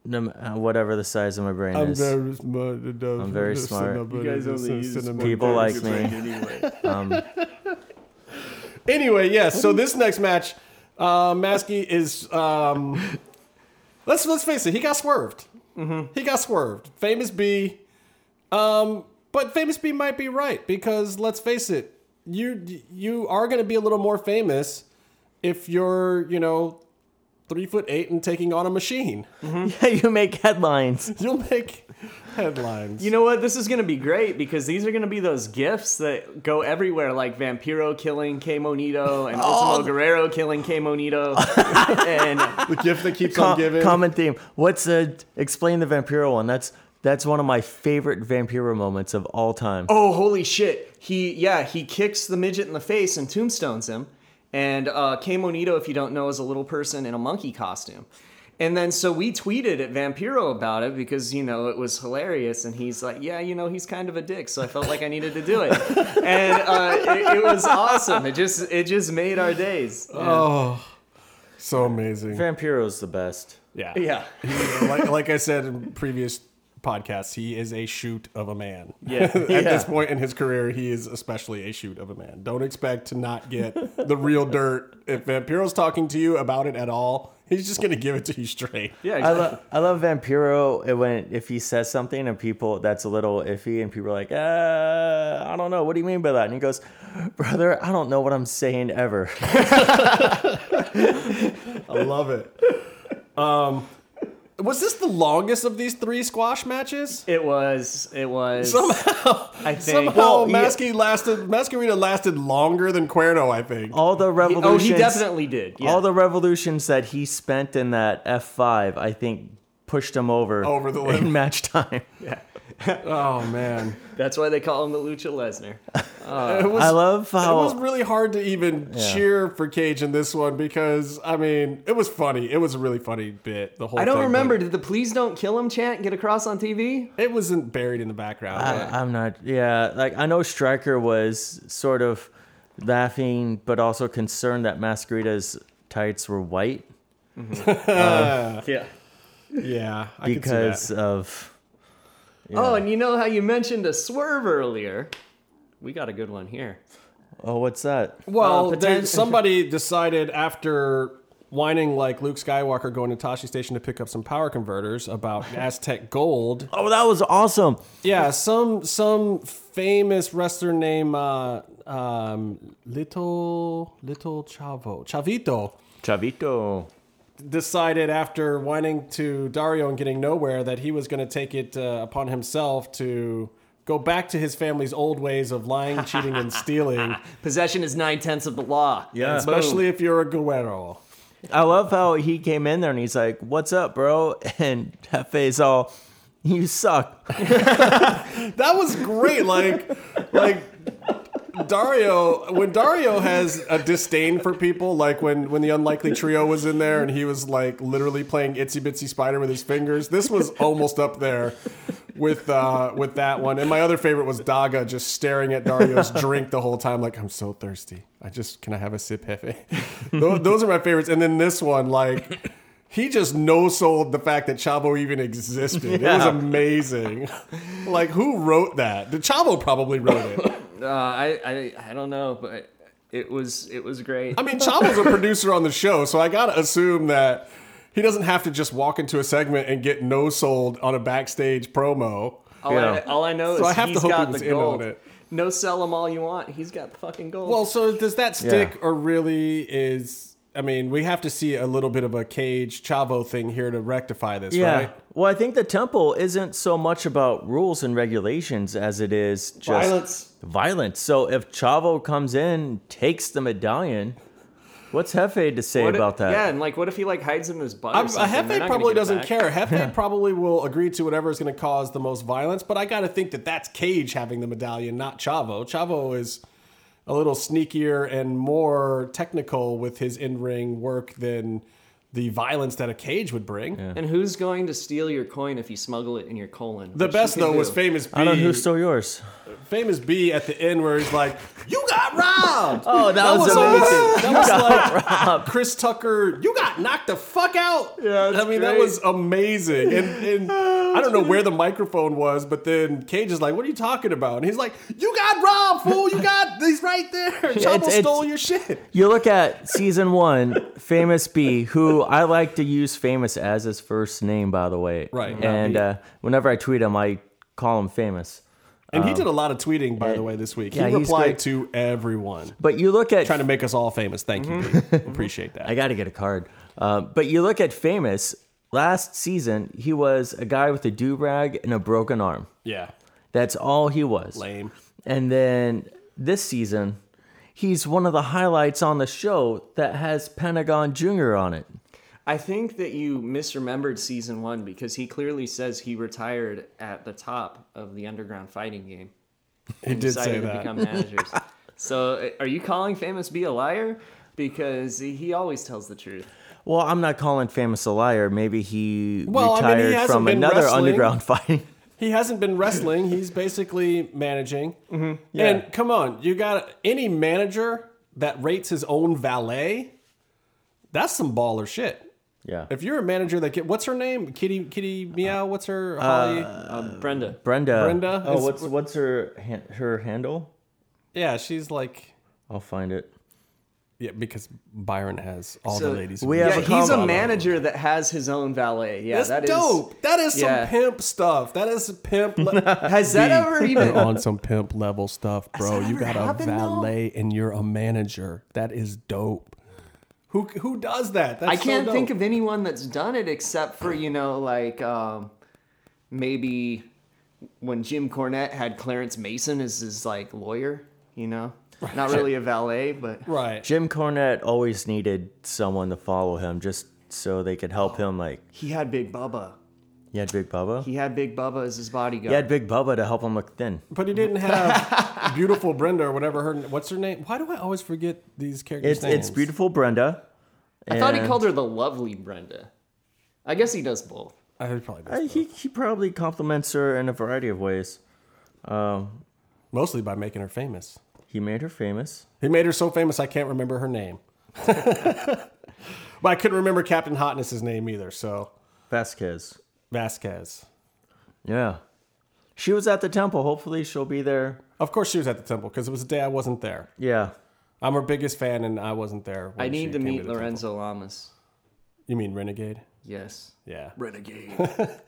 No, m- uh, whatever the size of my brain I'm is. very smart. I'm very smart. you guys only use People like me. anyway. <laughs> Um, <laughs> Anyway, yes. So this next match, uh, Maskey is. Um, let's let's face it. He got swerved. He got swerved. Famous B. Um, but Famous B might be right because let's face it. You you are going to be a little more famous if you're you know three foot eight and taking on a machine. <laughs> yeah, you make headlines. <laughs> You'll make headlines. You know what? This is going to be great because these are going to be those gifts that go everywhere, like Vampiro killing Kemonito and oh. Ultimo Guerrero killing Kemonito. <laughs> and the gift that keeps on giving. common theme. What's the explain the Vampiro one? That's that's one of my favorite Vampiro moments of all time. oh, holy shit! He yeah, he kicks the midget in the face and tombstones him. And uh, Kemonito, if you don't know, is a little person in a monkey costume. And then so we tweeted at Vampiro about it because you know it was hilarious, and he's like, "Yeah, you know, he's kind of a dick," so I felt like I needed to do it, <laughs> and uh, it, it was awesome. It just it just made our days. oh, so amazing. Vampiro's the best. Yeah. Yeah. like, like I said in previous podcasts, he is a shoot of a man. Yeah. <laughs> At Yeah. this point in his career, he is especially a shoot of a man. Don't expect to not get the real dirt. If Vampiro's talking to you about it at all, he's just going to give it to you straight. Yeah, I exactly. love I love Vampiro when if he says something and people that's a little iffy and people are like, uh, I don't know, what do you mean by that? And he goes, Brother, I don't know what I'm saying ever. <laughs> I love it. Um, was this the longest of these three squash matches? It was. It was. Somehow, I think. somehow, Well, yeah. Maskey lasted. Mascarita lasted longer than Cuerno. I think. All the revolutions. oh, he definitely did. Yeah. all the revolutions that he spent in that F five, I think pushed him over Over the limit. in match <laughs> time. yeah. <laughs> Oh man, That's why they call him the Lucha Lesnar. <laughs> it was. I love it was really hard to even cheer for Cage in this one because I mean it was funny. It was a really funny bit. The whole I don't thing, remember. Did the "Please don't kill him" chant get across on TV? It wasn't buried in the background. but- I, I'm not. Yeah, like I know Striker was sort of laughing, but also concerned that Mascarita's tights were white mm-hmm. <laughs> Yeah. yeah, I could see because that. Of. Oh, and you know how you mentioned a swerve earlier? We got a good one here. Oh, what's that? Well, Uh, there- poten- somebody decided after whining like Luke Skywalker going to Tosche Station to pick up some power converters about <laughs> Aztec Gold. Oh, that was awesome. Yeah, some some famous wrestler named uh, um, Little Little Chavo Chavito Chavito. Decided after whining to Dario and getting nowhere that he was going to take it uh, upon himself to go back to his family's old ways of lying, cheating, and stealing, <laughs> Possession is nine tenths of the law. Yeah. especially if you're a Guerrero. I love how he came in there and he's like, "What's up, bro?" <laughs> And Hefe's all, "You suck." <laughs> That was great. Like, like Dario. When Dario has a disdain for people, like when when the unlikely trio was in there and he was like literally playing itsy bitsy spider with his fingers. This was almost up there with uh with that one. And my other favorite was Daga just staring at Dario's drink the whole time, like I'm so thirsty. I just can I have a sip, Hefe? <laughs> those, those are my favorites. And then this one, like. He just no sold the fact that Chavo even existed. It was amazing. Like, who wrote that? The Chavo probably wrote it. Uh, I, I I don't know, but it was it was great. I mean, Chavo's a producer on the show, so I gotta assume that he doesn't have to just walk into a segment and get no sold on a backstage promo. all, yeah. I, all I know So is I have to he's hope he got was the in on it. No, sell him all you want. He's got the fucking gold. Well, so does that stick, Yeah. or really is? I mean, we have to see a little bit of a Cage Chavo thing here to rectify this, Yeah. right? Well, I think the temple isn't so much about rules and regulations as it is just Violence. Violence. So if Chavo comes in, takes the medallion, what's Hefe to say What if- about that? Yeah, and like, what if he like hides in his butt? Or I'm, uh, Hefe probably doesn't care. Hefe <laughs> probably will agree to whatever is going to cause the most violence, but I got to think that that's Cage having the medallion, not Chavo. Chavo is a little sneakier and more technical with his in ring work than the violence that a Cage would bring. And who's going to steal your coin if you smuggle it in your colon? The Which best you can though was do. famous B. I don't know who stole yours. famous B at the end where he's like, "You got robbed." Oh, that, was, almost- amazing. That was <laughs> like Chris Tucker. You got knocked the fuck out. Yeah, that's I mean that great. was amazing. And, and <laughs> oh, I don't know where the microphone was, but then Cage is like, "What are you talking about?" And he's like, "You got robbed, fool. You got he's right there. <laughs> Chavo it's- stole your shit." You look at season one, Famous B, who I like to use Famous as his first name, by the way. Right, And uh, whenever I tweet him, I call him Famous. And he did a lot of tweeting, by the way, this week. yeah, he he's replied to everyone, But you look at trying to make us all famous. Thank you, Mm-hmm. B. Appreciate that. <laughs> I got to get a card. Uh, but you look at Famous. Last season, he was a guy with a do rag and a broken arm. yeah, That's all he was. lame. And then this season, he's one of the highlights on the show that has Pentagon Jr. on it. I think that you misremembered season one because he clearly says he retired at the top of the underground fighting game. <laughs> He did say decided to that. become managers. <laughs> so, uh, are you calling Famous B a liar? Because he always tells the truth. Well, I'm not calling Famous a liar. Maybe he Well, I mean, he retired from another wrestling. underground fighting. He hasn't been wrestling. He's basically managing. <laughs> Yeah. And come on, you got any manager that rates his own valet? That's some baller shit. Yeah. If you're a manager that get what's her name? Kitty Kitty Meow. What's her Holly? Um, Brenda. Brenda. Brenda? Oh, Is- what's what's her her handle? yeah, she's like I'll find it. yeah because Byron has all So- the ladies. We have Yeah, a he's a manager that has his own valet. Yeah, That's that is dope. That is some pimp stuff. That is pimp. Le- <laughs> Has that ever You're even? on some pimp level stuff, bro. You got a happened, though? valet and you're a manager. That is dope. Who who does that? That's I can't so think of anyone that's done it except for you know like um, maybe when Jim Cornette had Clarence Mason as his like lawyer. You know, not really a valet, but right. Jim Cornette always needed someone to follow him just so they could help him like he had Big Bubba. He had Big Bubba. He had Big Bubba as his bodyguard. He had Big Bubba to help him look thin. But he didn't have <laughs> beautiful Brenda or whatever her. What's her name? Why do I always forget these characters' It's names? it's beautiful Brenda. I thought he called her the lovely Brenda. I guess he does both. I probably Uh, does he he probably compliments her in a variety of ways. Um, mostly by making her famous. he made her famous. He made her so famous I can't remember her name. <laughs> but I couldn't remember Captain Hotness's name either. So Vasquez. Vasquez. Yeah. She was at the temple. Hopefully she'll be there. Of course, she was at the temple because it was a day I wasn't there. Yeah. I'm her biggest fan, and I wasn't there. when I she need to came meet the temple. Lorenzo Lamas. You mean Renegade? Yes. Yeah. Renegade. <laughs>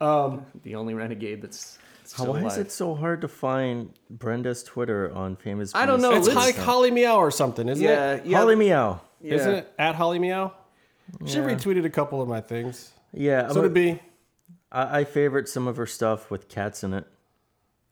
Um, um, the only renegade that's still Why is it so hard to find Brenda's Twitter on famous? I don't know. It's like Holly Meow or something, isn't yeah, it? yeah. Holly Meow. yeah. Isn't it at Holly Meow? She Yeah. retweeted a couple of my things. Yeah. So but to be. I, I favorite some of her stuff with cats in it.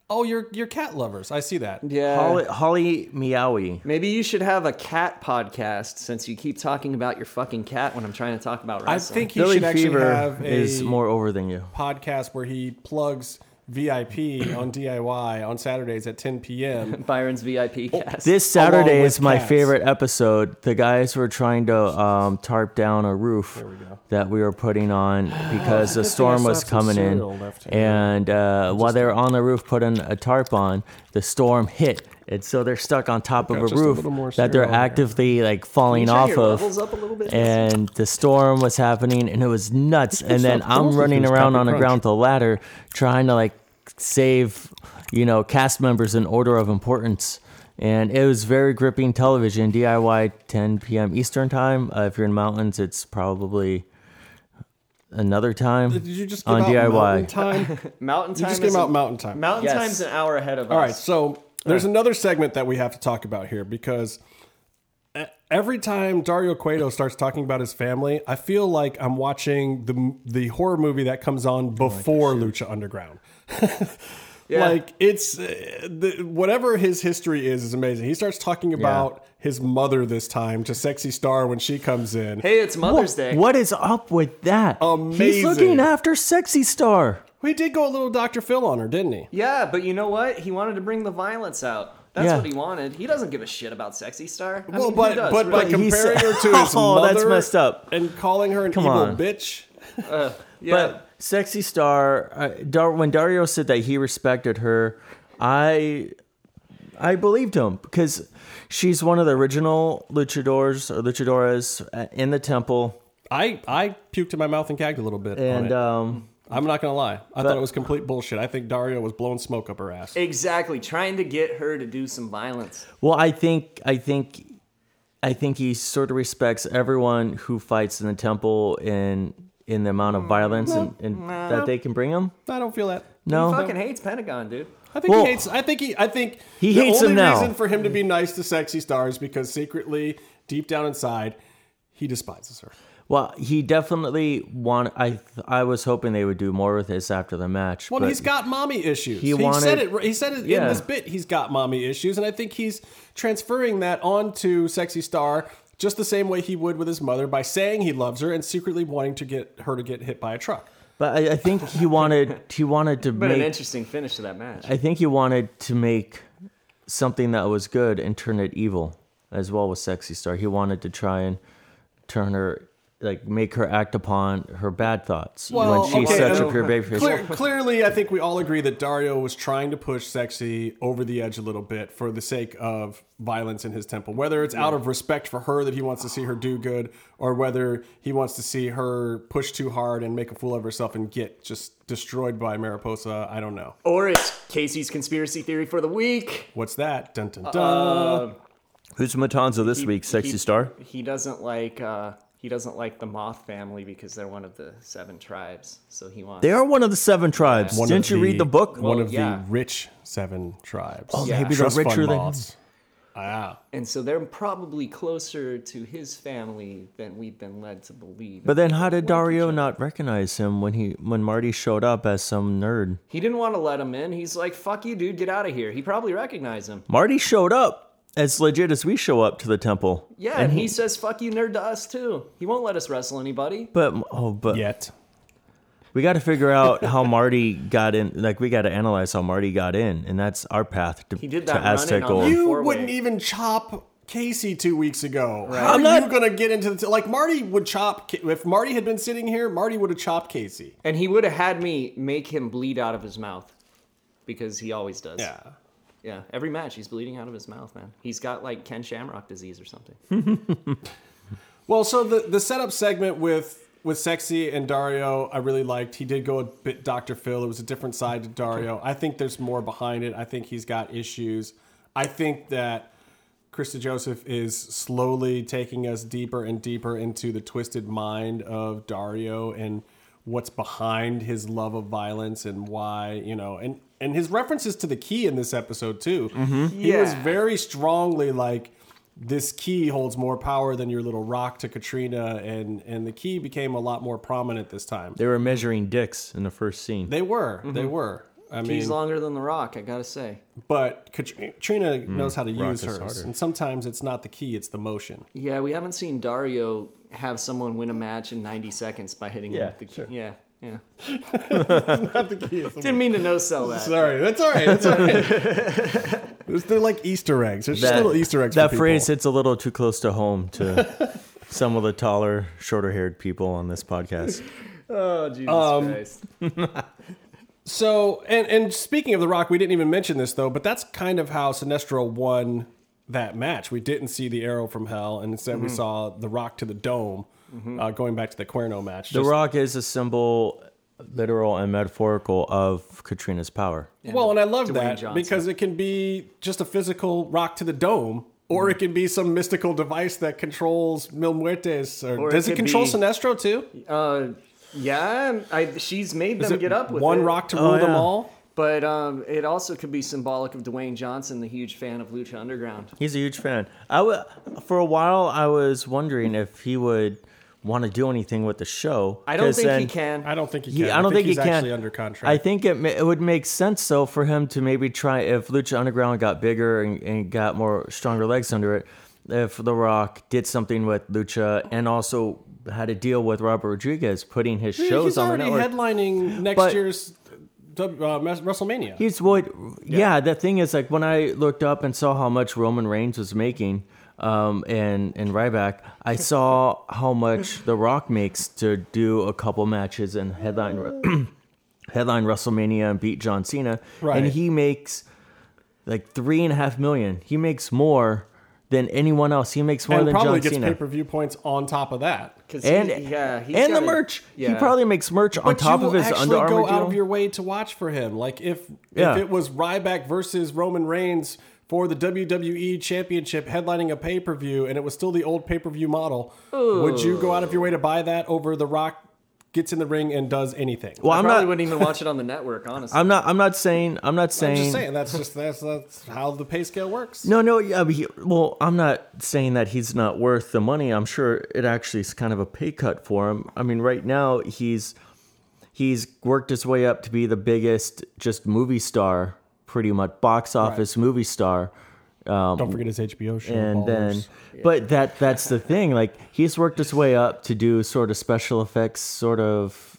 Oh, you're you're cat lovers. I see that. Yeah. Holly, Holly Meowie. Maybe you should have a cat podcast since you keep talking about your fucking cat when I'm trying to talk about I think he Billy should actually Fever have a is more over than you. podcast where he plugs VIP on DIY on Saturdays at 10 p.m. <laughs> Byron's VIP cast. This Saturday is my cats. favorite episode. The guys were trying to um, tarp down a roof that we were putting on <sighs> because the Good thing I storm was coming in. cereal left here. And uh, while they were on the roof putting a tarp on, the storm hit. And so they're stuck on top of a just a roof more that they're cereal here. actively like falling off of. up a little bit. and the storm was happening and it was nuts and then stuff. i'm running around Captain on the ground with the ladder trying to like save you know cast members in order of importance and it was very gripping television diy 10 p.m eastern time uh, if you're in mountains it's probably another time Did you just give on out diy Mountain Time? <laughs> Mountain You just came out Mountain Time. Mountain Yes. time's an hour ahead of All us. All right, so there's another segment that we have to talk about here because every time Dario Cueto starts talking about his family, I feel like I'm watching the the horror movie that comes on before Lucha Underground. <laughs> Yeah. Like it's uh, the, whatever his history is is amazing. He starts talking about his mother this time to Sexy Star when she comes in. Hey, it's Mother's Day. what is up with that he's Amazing. looking after sexy star We did go a little Dr. Phil on her, didn't he? Yeah, but you know what? He wanted to bring the violence out. That's Yeah. what he wanted. He doesn't give a shit about Sexy Star. I Well, mean, who but does, but by really? he comparing said- her to his <laughs> Oh, mother, that's messed up. and calling her an Come evil on. bitch. <laughs> yeah. But sexy star, uh, Dar- when Dario said that he respected her, I I believed him because she's one of the original luchadors or luchadoras uh, in the temple, I I puked in my mouth and gagged a little bit. on and it. um, I'm not gonna lie. I thought it was complete bullshit. I think Dario was blowing smoke up her ass. exactly, trying to get her to do some violence. well, I think I think I think he sort of respects everyone who fights in the temple in in the amount of mm, violence and, and mm, that they can bring him. I don't feel that. No, He fucking hates Pentagon, dude. I think Well- he hates. I think he. I think He the hates only him now. reason for him to be nice to sexy stars because secretly, deep down inside, he despises her. Well, he definitely want. I I was hoping they would do more with this after the match. Well, but he's got mommy issues. he He, wanted- said it. He said it in this bit. He's got mommy issues, and I think he's transferring that onto sexy star just the same way he would with his mother by saying he loves her and secretly wanting to get her to get hit by a truck. But I, I think he wanted he wanted to <laughs> But an interesting finish to that match. I think he wanted to make something that was good and turn it evil, as well with Sexy Star. He wanted to try and turn her like make her act upon her bad thoughts Well, when she's okay, such uh, a pure babyface. Clear, clearly, I think we all agree that Dario was trying to push sexy over the edge a little bit for the sake of violence in his temple. Whether it's out of respect for her that he wants to see her do good, or whether he wants to see her push too hard and make a fool of herself and get just destroyed by Mariposa, I don't know. or it's Casey's conspiracy theory for the week. What's that? Dun dun dun. Who's Matanza this He- week? Sexy he- Star. He doesn't like. uh he doesn't like the Moth family because they're one of the seven tribes. So he wants. They are one of the seven tribes. One Didn't of you read the book? One of yeah. the rich seven tribes. Oh, Yeah. maybe they're Trust fund richer than. moths. Ah. and so they're probably closer to his family than we've been led to believe. But then, how did Dario not recognize him when he when Marty showed up as some nerd? he didn't want to let him in. He's like, "Fuck you, dude, get out of here." He probably recognized him. Marty showed up as legit as we show up to the temple. Yeah, and he says, "Fuck you, nerd," to us too. He won't let us wrestle anybody. But oh, but Yet. we got to figure out how Marty got in. Like we got to analyze how Marty got in, and that's our path to, He did that run-in Aztec Gold. You four-way. wouldn't even chop Casey two weeks ago. How I'm are not- you gonna get into the like Marty would chop if Marty had been sitting here? Marty would have chopped Casey. And he would have had me make him bleed out of his mouth because he always does. Yeah. Yeah. Every match, he's bleeding out of his mouth, man. He's got like Ken Shamrock disease or something. <laughs> Well, so the the setup segment with with Sexy and Dario, I really liked. He did go a bit Dr. Phil. It was a different side to Dario. I think there's more behind it. I think he's got issues. I think that Chris DeJoseph is slowly taking us deeper and deeper into the twisted mind of Dario and what's behind his love of violence and why, you know, and and his references to the key in this episode too. Mm-hmm. He was very strongly like this key holds more power than your little rock to Catrina and and the key became a lot more prominent this time. They were measuring dicks in the first scene. They were. Mm-hmm. They were. I mean, He's longer than the Rock, I gotta say. but Catrina mm. knows how to use is hers, harder. and sometimes it's not the key; it's the motion. Yeah, we haven't seen Dario have someone win a match in 90 seconds by hitting Yeah, the key. sure. Yeah, yeah. <laughs> Not the key. It's Didn't mean to no sell that. Sorry, that's all right. That's all right. <laughs> They're like Easter eggs. There's just little Easter eggs. That for phrase people. hits a little too close to home to <laughs> some of the taller, shorter-haired people on this podcast. Oh, Jesus Um, Christ. So, and and speaking of The Rock, we didn't even mention this though, but that's kind of how Sinestro won that match. We didn't see the arrow from hell, and instead Mm-hmm. we saw The Rock to the dome, uh, going back to the Cuerno match. The Just- Rock is a symbol, literal and metaphorical, of Catrina's power. Well, and I love Dwayne that Johnson. because it can be just a physical rock to the dome, or it can be some mystical device that controls Mil Muertes. Or, Or does it, could control be- Sinestro too? Uh, yeah, I, she's made them get up with one it. rock to Oh, rule them all? But um, it also could be symbolic of Dwayne Johnson, the huge fan of Lucha Underground. He's a huge fan. I w- for a while, I was wondering if he would want to do anything with the show. I don't think he can. I don't think he He- can. I don't think, he's he can. actually under contract. I think it, ma- it would make sense though for him to maybe try if Lucha Underground got bigger and, and got more stronger legs under it. If The Rock did something with Lucha and also had a deal with Robert Rodriguez putting his shows he's on the already network. headlining next But- year's W- uh, WrestleMania. He's what? Yeah. the thing is, like when I looked up and saw how much Roman Reigns was making, um, and and Ryback, I <laughs> saw how much The Rock makes to do a couple matches and headline <clears throat> headline WrestleMania and beat John Cena, Right. and he makes like three and a half million. He makes more than anyone else. He makes more and than probably John gets Cena. pay per view points on top of that. 'Cause and he, yeah, he's and the gotta- merch. He probably makes merch on But top of his actually Under Armour go out of your way to watch for him. Like if Yeah. if it was Ryback versus Roman Reigns for the WWE Championship headlining a pay per view, and it was still the old pay per view model, would you go out of your way to buy that over The Rock gets in the ring and does anything? well, I I'm probably not. wouldn't even watch it on the network, honestly. I'm not. I'm not saying. I'm not saying. I'm just saying that's just that's that's how the pay scale works. No, no, yeah, he, well, I'm not saying that he's not worth the money. I'm sure it actually is kind of a pay cut for him. I mean, right now he's he's worked his way up to be the biggest just movie star, pretty much box office movie star. Don't forget his HBO show. And then, but that that's the thing. Like he's worked his way up to do sort of special effects, sort of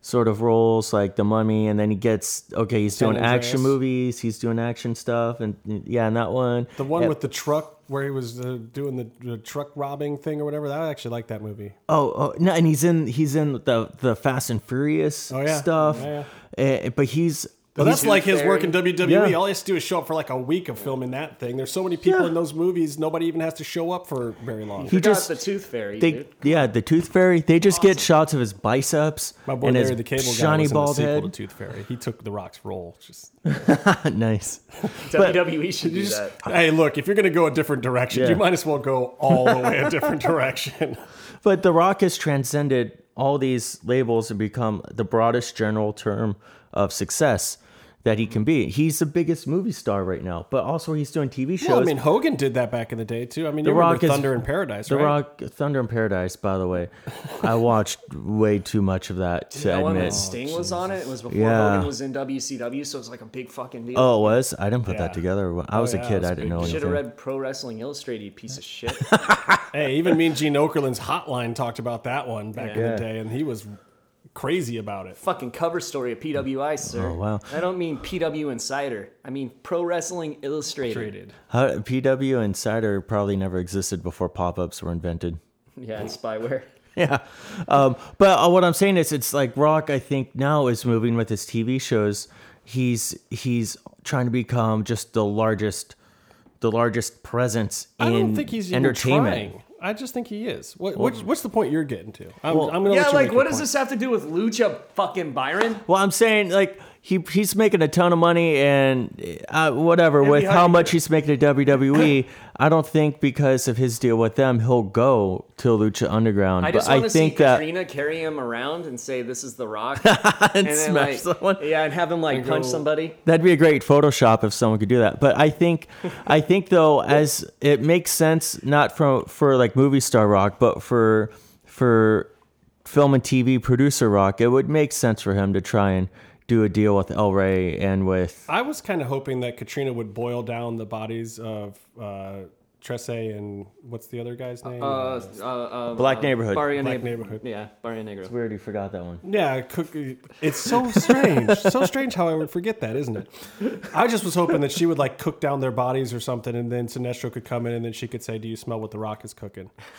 sort of roles like the mummy and then he gets okay he's doing action movies he's doing action stuff and yeah and that one the one Yeah. with the truck where he was uh, doing the, the truck robbing thing or whatever. I actually like that movie. Oh, oh no, and he's in he's in the the Fast and Furious Oh, yeah. stuff. Yeah, Eh, but he's But that's like his work in WWE. Yeah. All he has to do is show up for like a week of filming that thing. There's so many people Yeah. in those movies, nobody even has to show up for very long. he Forgot just the Tooth Fairy, they dude. yeah the Tooth Fairy. They just get shots of his biceps My boy and his Larry the Cable Guy shiny was in the bald sequel head. to Tooth Fairy. He took The Rock's role. Just WWE <laughs> nice. <laughs> E should do just- that. hey, look, if you're going to go a different direction, Yeah. you might as well go all the way a different <laughs> direction. But The Rock has transcended all these labels and become the broadest general term of success that he can be. He's the biggest movie star right now, but also he's doing TV shows. well, I mean, Hogan did that back in the day too. I mean, The you remember Rock is- Thunder in Paradise, The right? Rock, Thunder in Paradise, by the way. I <laughs> watched way too much of that to That admit. that Sting was on it. It was before Yeah. Hogan was in WCW, so it was like a big fucking deal. Oh, it was? I didn't put Yeah. Oh, that together. I was yeah, a kid. was I didn't big. know Should have read Pro Wrestling Illustrated, you piece of shit. <laughs> Hey, even Mean Gene Okerlund's Hotline talked about that one back in the day, and he was crazy about it. Fucking cover story of PWI, sir. Oh, wow. I don't mean PW Insider. I mean Pro Wrestling Illustrated. How, PW Insider probably never existed before pop-ups were invented. Yeah, and spyware. <laughs> Yeah. Um, but uh, what I'm saying is, it's like Rock. I think now is moving with his TV shows. He's he's trying to become just the largest, the largest presence in don't think he's even entertainment. trying. I just think he is. What, what's, what's the point you're getting to? I'm, Well- I'm gonna Yeah, like what your does point. this have to do with Lucha fucking Byron? Well, I'm saying like he he's making a ton of money and uh, whatever And with how much he's making at WWE. <coughs> I don't think because of his deal with them he'll go to Lucha Underground. I but just want I to see think that Catrina carry him around and say, "This is the Rock," <laughs> and, and smash someone. yeah, and have him like punch go- somebody. That'd be a great Photoshop if someone could do that. But I think, <laughs> I think though, as it makes sense not from for like movie star rock, but for for film and TV producer rock, it would make sense for him to try and do a deal with El Rey and with I was kind of hoping that Catrina would boil down the bodies of uh, Trece and what's the other guy's name? Uh, uh, uh, Black uh, Neighborhood. Barrio Black Neighborhood. Neighborhood. Yeah, Barrio Negro. we already forgot that one. Yeah, cook. It's so strange, <laughs> so strange how I would forget that, isn't it? I just was hoping that she would like cook down their bodies or something, and then Sinestro could come in, and then she could say, "Do you smell what the Rock is cooking?" <laughs>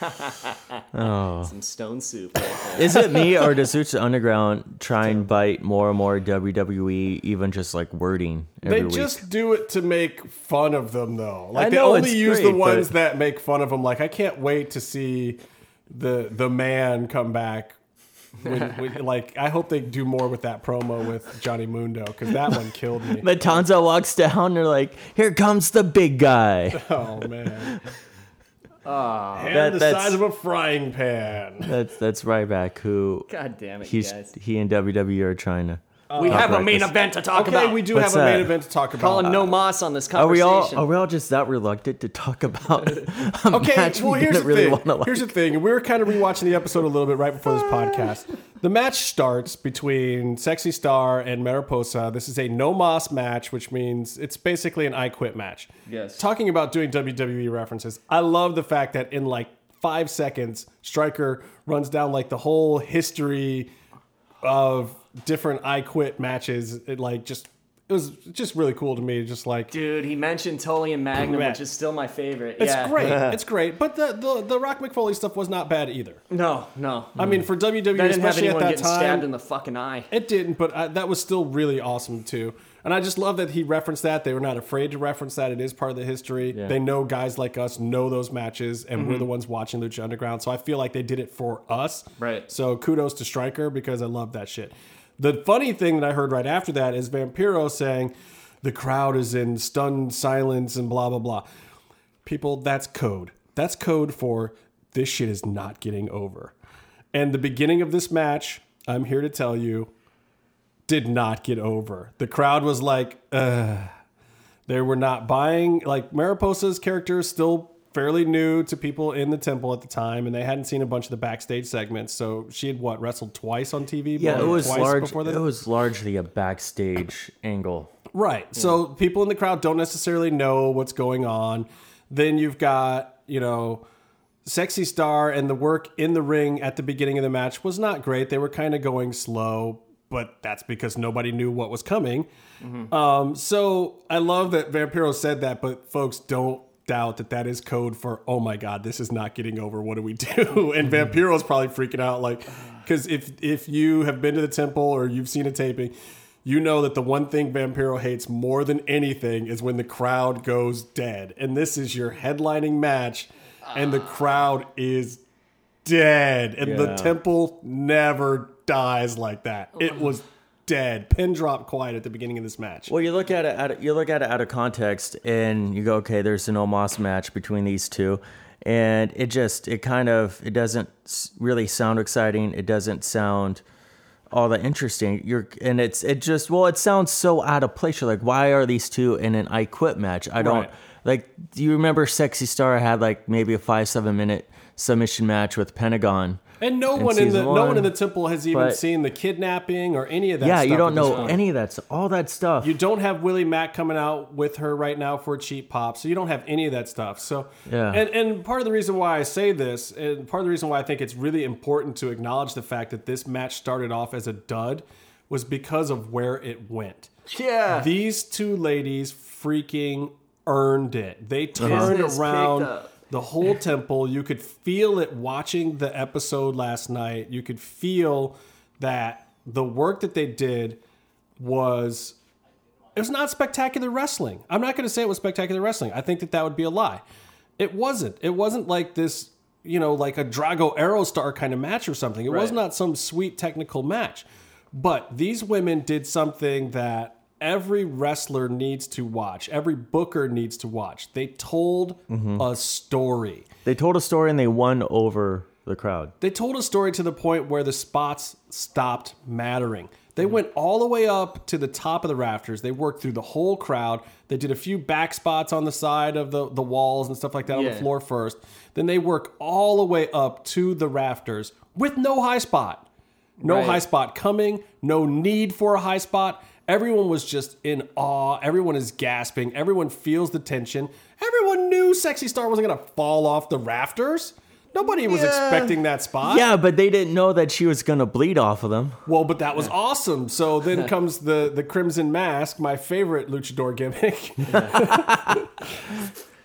Some stone soup. is it me or does Lucha Underground try and bite more and more WWE, even just like wording every They week? just do it to make fun of them, though. Like I they know only it's use the great, ones that make fun of him. Like I can't wait to see the the man come back. When, <laughs> when, like I hope they do more with that promo with Johnny Mundo because that one killed me. Matanza walks down. They're like, "Here comes the big guy." <laughs> Oh man, <laughs> Ah, hand That- the that's- size of a frying pan. That's that's Ryback who God damn it, he's guys. he and WWE are trying to. We have a main this. event to talk Okay, about. we do What's have a main that? event to talk about. calling no moss on this Are we conversation. all are we all just that reluctant to talk about <laughs> a Okay, match well we here's didn't the really thing. want to like? Here's the thing. We were kind of rewatching the episode a little bit right before this <laughs> podcast. The match starts between Sexy Star and Mariposa. This is a no moss match, which means it's basically an I quit match. Yes. Talking about doing WWE references, I love the fact that in like five seconds, Striker runs down like the whole history of different I quit matches. It like just it was just really cool to me. Just like Dude, he mentioned Tully and Magnum, Matt. which is still my favorite. it's yeah. great. <laughs> it's great. But the, the the Rock Mick Foley stuff was not bad either. No, no. I mean, for WWE, That didn't have especially at anyone that getting stabbed time, in the fucking eye. it didn't. But I, that was still really awesome too. And I just love that he referenced that. They were not afraid to reference that. It is part of the history. They know guys like us know those matches, and Mm-hmm. we're the ones watching Lucha Underground. So I feel like they did it for us. Right. So kudos to Striker because I love that shit. The funny thing that I heard right after that is Vampiro saying the crowd is in stunned silence and blah blah blah. People, that's code. That's code for this shit is not getting over. And the beginning of this match, I'm here to tell you, did not get over. The crowd was like, Ugh. they were not buying. Like Mariposa's character is still fairly new to people in the temple at the time, and they hadn't seen a bunch of the backstage segments. So she had what wrestled twice on TV. yeah, it was twice large. It was largely a backstage angle. Right. So people in the crowd don't necessarily know what's going on. Then you've got, you know, Sexy Star and the work in the ring at the beginning of the match was not great. They were kind of going slow, but that's because nobody knew what was coming. Um, so I love that Vampiro said that, but folks don't doubt that that is code for oh my god this is not getting over what do we do <laughs> and mm-hmm. vampiro's probably freaking out like because if if you have been to the temple or you've seen a taping you know that the one thing Vampiro hates more than anything is when the crowd goes dead. And this is your headlining match, and the ah. crowd is dead. And the temple never dies like that. Oh it was dead. Pin drop quiet at the beginning of this match. Well, you look at it, out you look at it out of context, and you go, okay, there's an Omos match between these two, and it just, it kind of, it doesn't really sound exciting. It doesn't sound all that interesting. You're, and it's, it just, well, it sounds so out of place. You're like, why are these two in an I Quit match? I don't Right. like. Do you remember Sexy Star had like maybe a five seven minute submission match with Pentagon? And no in one in the season no one one, in the temple has even but- seen the kidnapping or any of that. yeah, stuff you don't know point. any of that. s- All that stuff. You don't have Willie Mack coming out with her right now for a cheap pop, so you don't have any of that stuff. So, Yeah. and and part of the reason why I say this, and part of the reason why I think it's really important to acknowledge the fact that this match started off as a dud, was because of where it went. Yeah. These two ladies freaking earned it. They turned Business around picked up. The whole <laughs> temple. You could feel it watching the episode last night. You could feel that the work that they did was it was not spectacular wrestling. I'm not going to say it was spectacular wrestling. I think that that would be a lie. It wasn't. It wasn't like this, you know, like a Drago Aerostar kind of match or something. It was not some sweet technical match. But these women did something that every wrestler needs to watch. Every booker needs to watch. They told mm-hmm. a story. they told a story and they won over the crowd. They told a story to the point where the spots stopped mattering. They mm-hmm. went all the way up to the top of the rafters. They worked through the whole crowd. They did a few back spots on the side of the, the walls and stuff like that on the floor first. Then they work all the way up to the rafters with no high spot. No Right. high spot coming, no need for a high spot. Everyone was just in awe. Everyone is gasping. Everyone feels the tension. Everyone knew Sexy Star wasn't going to fall off the rafters. Nobody was Yeah. expecting that spot. Yeah, but they didn't know that she was gonna bleed off of them. Well, but that was awesome. So then <laughs> comes the the Crimson Mask, my favorite luchador gimmick. <laughs>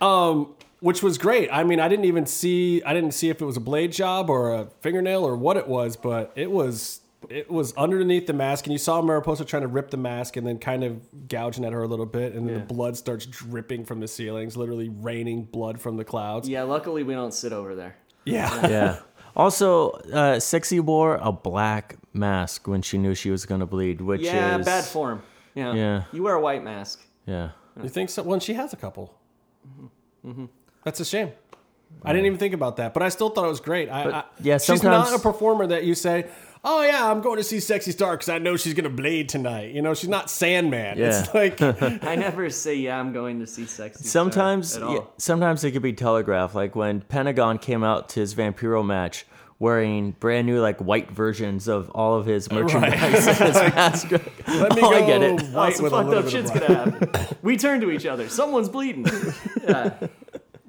<laughs> um, which was great. I mean, I didn't even see I didn't see if it was a blade job or a fingernail or what it was, but it was it was underneath the mask, and you saw Mariposa trying to rip the mask and then kind of gouging at her a little bit, and then the blood starts dripping from the ceilings, literally raining blood from the clouds. yeah, luckily we don't sit over there. Yeah. Yeah. Also, uh, Sexy wore a black mask when she knew she was gonna bleed, which Yeah, is bad form. Yeah. Yeah. You wear a white mask. Yeah. You think so? Well, she has a couple. That's a shame. I didn't even think about that, but I still thought it was great. I, I, yeah, she's not a performer that you say, "Oh yeah, I'm going to see Sexy Star because I know she's going to blade tonight." You know, she's not Sandman. Yeah. It's like, <laughs> <laughs> I never say, yeah, I'm going to see Sexy Star Sometimes, at all. yeah, sometimes it could be telegraphed. Like when Pentagon came out to his Vampiro match, wearing brand new like white versions of all of his merchandise and his <laughs> mask. let me Oh, go I get it. Oh, white some with fucked little up bit shit's gonna happen. we turn to each other. Someone's bleeding. Yeah.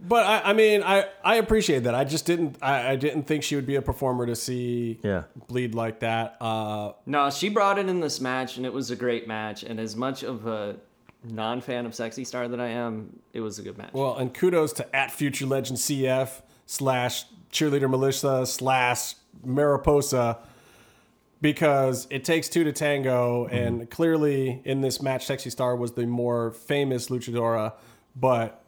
But I, I mean, I, I appreciate that. I just didn't I, I didn't think she would be a performer to see Yeah. bleed like that. Uh, No, she brought it in this match, and it was a great match. And as much of a non-fan of Sexy Star that I am, it was a good match. Well, and kudos to at Future Legend CF slash cheerleader Melissa slash Mariposa because it takes two to tango, and clearly in this match, Sexy Star was the more famous luchadora, but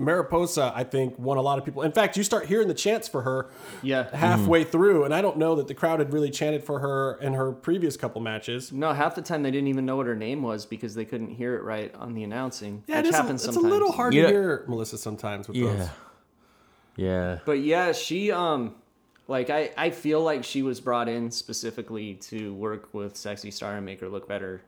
Mariposa, I think, won a lot of people. In fact, you start hearing the chants for her yeah. halfway through, and I don't know that the crowd had really chanted for her in her previous couple matches. No, half the time they didn't even know what her name was because they couldn't hear it right on the announcing. Yeah, which it is a, happens it's a little hard Yeah. to hear Melissa sometimes with those. Yeah. Yeah. But yeah, she um like I I feel like she was brought in specifically to work with Sexy Star and make her look better.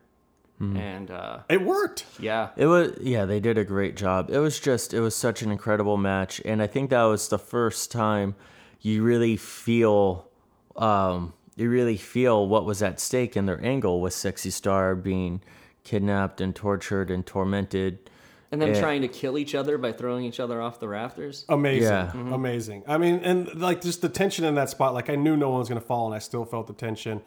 Hmm. And uh It worked. yeah. It was yeah, they did a great job. It was just it was such an incredible match and I think that was the first time you really feel um you really feel what was at stake in their angle with Sexy Star being kidnapped and tortured and tormented. And them Yeah. trying to kill each other by throwing each other off the rafters. Amazing. Yeah. Amazing. I mean, and like just the tension in that spot, like I knew no one was going to fall and I still felt the tension.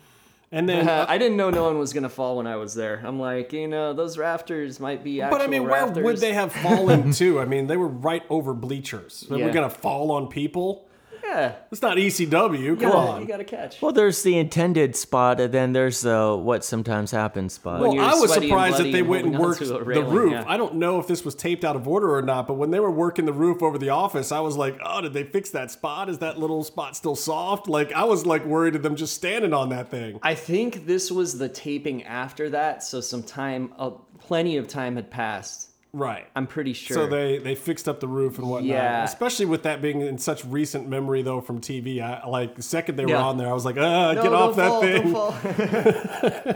And then, <laughs> Uh, I didn't know no one was gonna fall when I was there. I'm like, you know, those rafters might be actual but I mean, where rafters. would they have fallen <laughs> to? I mean, they were right over bleachers. They Yeah. were going to fall on people. Yeah, It's not ECW. you Come gotta, on. you gotta catch. Well, there's the intended spot and then there's the what sometimes happens spot. Well, I was surprised that they and went and worked onto the roof. yeah. I don't know if this was taped out of order or not, but when they were working the roof over the office, I was like, "Oh, did they fix that spot? Is that little spot still soft?" Like I was like worried of them just standing on that thing. I think this was the taping after that, so some time, uh, plenty of time had passed. Right. I'm pretty sure. So they they fixed up the roof and whatnot. Yeah. Especially with that being in such recent memory though from TV. I like the second they were Yeah. on there, I was like, ah, No, get off that fall, thing.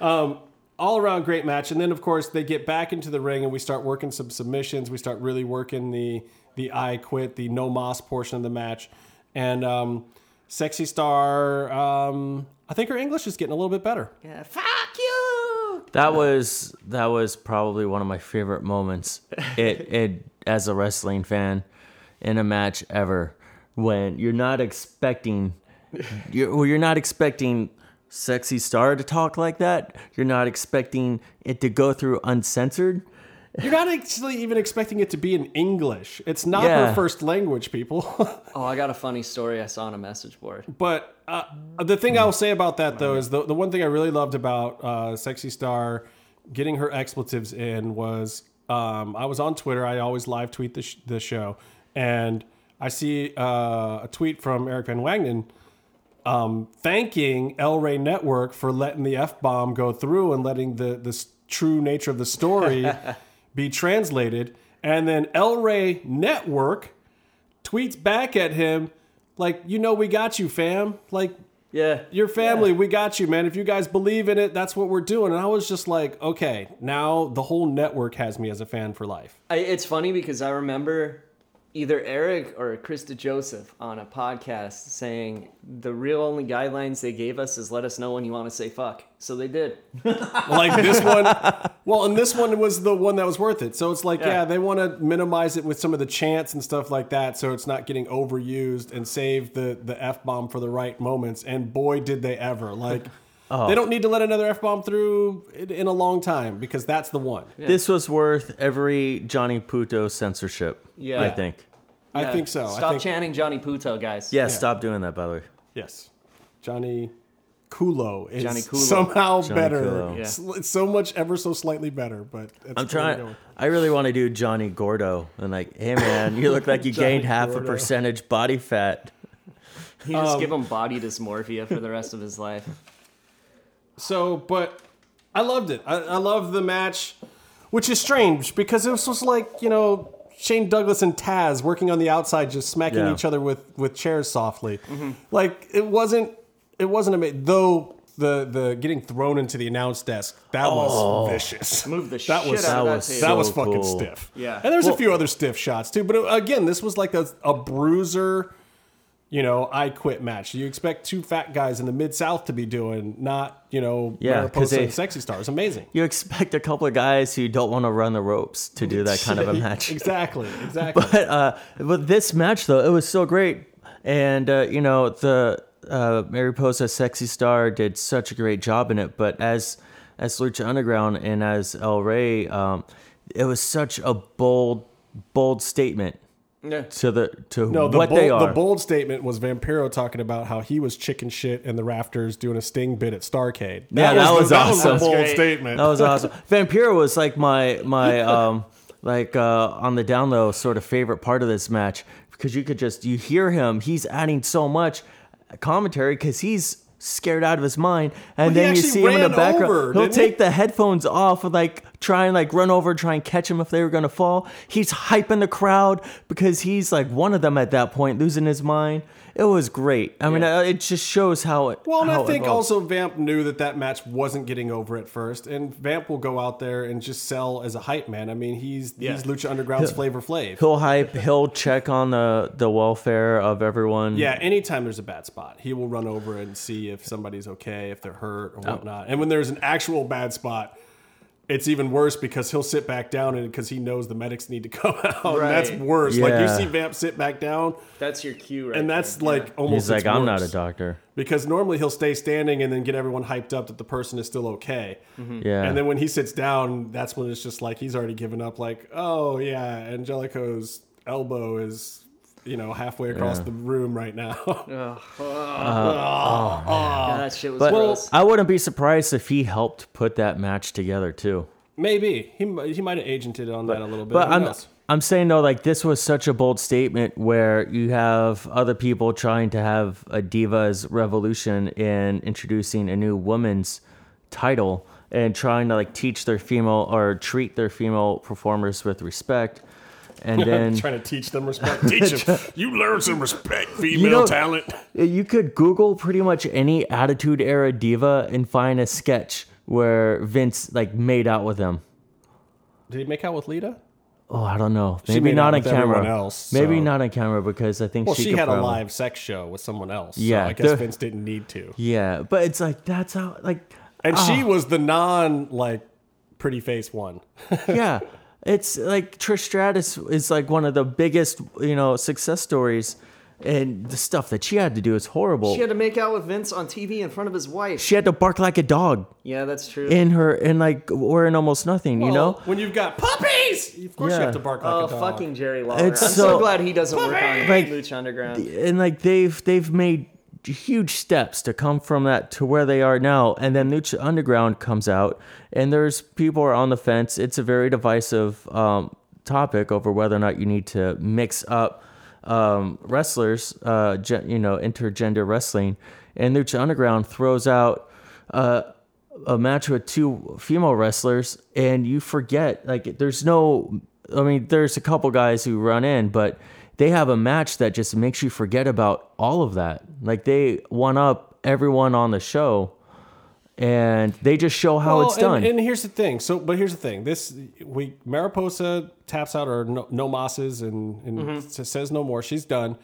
fall. <laughs> All around great match. And then of course they get back into the ring and we start working some submissions. We start really working the the I quit, the no moss portion of the match. and um, Sexy Star. Um, I think her English is getting a little bit better. Yeah, fuck you. That was that was probably one of my favorite moments. It, <laughs> it as a wrestling fan in a match ever when you're not expecting you're, well, you're not expecting sexy star to talk like that. You're not expecting it to go through uncensored <laughs> You're not actually even expecting it to be in English. It's not her first language, people. <laughs> Oh, I got a funny story I saw on a message board. But uh, the thing I'll say about that though is the the one thing I really loved about uh, Sexy Star getting her expletives in was um, I was on Twitter. I always live tweet the, sh- the show, and I see uh, a tweet from Eric Van Wagenen um, thanking El Rey Network for letting the f bomb go through and letting the the s- true nature of the story <laughs> be translated. And then El Rey Network tweets back at him like, "You know, we got you, fam. Like, Yeah. your family, we got you, man. If you guys believe in it, that's what we're doing." And I was just like, "Okay, now the whole network has me as a fan for life." I, it's funny because I remember either Eric or Chris DeJoseph on a podcast saying the real only guidelines they gave us is let us know when you want to say fuck. So they did. <laughs> like this one well and this one was the one that was worth it so it's like yeah, Yeah. they want to minimize it with some of the chants and stuff like that so it's not getting overused and save the the f-bomb for the right moments and boy did they ever like Oh. they don't need to let another f-bomb through in, in a long time because that's the one this was worth every johnny puto censorship Yeah. i think i think so Stop think chanting Johnny Puto, guys. yeah, stop doing that by the way yes johnny Kulo is Johnny Kulo. somehow Johnny better. Kulo. It's, it's so much ever so slightly better, but I'm trying. I really want to do Johnny Gordo and like, hey man, you look like you <laughs> gained half a percentage body fat. He just um, give him body dysmorphia for the rest of his life. So, but I loved it. I, I love the match, which is strange because it was just like you know Shane Douglas and Taz working on the outside, just smacking Yeah. each other with with chairs softly. Like it wasn't. It wasn't amazing though. The the getting thrown into the announce desk that was oh. vicious. Move the that shit was out of that that was table. that so was fucking cool. stiff. Yeah. and there's a few other stiff shots too. But uh, again, this was like a, a bruiser. You know, I quit match. You expect two fat guys in the mid south to be doing, not you know, Yeah, Mariposa they- and sexy stars. Amazing. You expect a couple of guys who don't want to run the ropes to do that kind of a <laughs> match. Exactly, <laughs> exactly. But uh, but this match though, it was so great, and uh, you know the uh, Mariposa Sexy Star did such a great job in it. But as as Lucha Underground and as El Rey, um, it was such a bold bold statement Yeah. to the to no, the what bold, they are. the bold statement was Vampiro talking about how he was chicken shit in the rafters doing a sting bit at Starcade. Yeah, that the- was that was awesome. a bold great. statement. That was <laughs> awesome. Vampiro was like my my um like uh on the down low sort of favorite part of this match because you could just you hear him he's adding so much commentary because he's scared out of his mind and Well, then you see him in the background over, he'll take he? the headphones off and like try and like run over try and catch him if they were gonna fall he's hyping the crowd because he's like one of them at that point losing his mind it was great i mean Yeah. uh, it just shows how it Well, and I think also Vamp knew that that match wasn't getting over at first, and Vamp will go out there and just sell as a hype man. I mean, he's Yeah. he's Lucha Underground's Flavor Flav. He'll hype. He'll check on the the welfare of everyone. Yeah, anytime there's a bad spot, he will run over and see if somebody's okay, if they're hurt Oh. or whatnot. And when there's an actual bad spot, it's even worse because he'll sit back down and because he knows the medics need to <laughs> come out. And that's Right. worse. Like you Yeah. see Vamp sit back down, That's your cue, right? and that's there. like almost He's like, it's I'm not a worse. doctor. because normally he'll stay standing and then get everyone hyped up that the person is still okay. Mm-hmm. Yeah. And then when he sits down, that's when it's just like he's already given up. Like, oh yeah, Angelico's elbow is you know halfway across Yeah. the room right now. <laughs> Yeah, uh, oh, uh, that shit was but gross. I wouldn't be surprised if he helped put that match together too. Maybe he he might have agented on that a little bit. But Who I'm knows? I'm saying though, like this was such a bold statement where you have other people trying to have a divas revolution in introducing a new woman's title and trying to like teach their female or treat their female performers with respect. And <laughs> then trying to teach them respect. <laughs> Teach them. You learn some respect, female know- talent. You could Google pretty much any Attitude Era diva and find a sketch where Vince like made out with them. Did he make out with Lita? Oh, I don't know. Maybe not on camera. else, Maybe not on camera because I think Well, she, she, had a live sex show with someone else. so Yeah, I guess the- Vince didn't need to. Yeah, but it's like that's how like And ah. she was the non like pretty face one. <laughs> yeah. It's like Trish Stratus is like one of the biggest, you know, success stories, and the stuff that she had to do is horrible. She had to make out with Vince on TV in front of his wife. She had to bark like a dog Yeah, that's true. in her and like wearing almost nothing, you know. when you've got puppies, of course you Yeah. have to bark like oh, a dog. fucking Jerry Lawler. It's I'm so- so, glad he doesn't work on Like- Lucha Underground. and like they've they've made huge steps to come from that to where they are now. And then lucha underground comes out and there's people are on the fence. It's a very divisive um, topic over whether or not you need to mix up um, wrestlers uh, gen, you know intergender wrestling. And lucha underground throws out uh, a match with two female wrestlers and you forget like there's no I mean there's a couple guys who run in but they have a match that just makes you forget about all of that like they one up everyone on the show and they just show how Well, it's done And, and here's the thing. So, but here's the thing. This we Mariposa taps out her no, no mosses and, and Mm-hmm. says no more. She's done.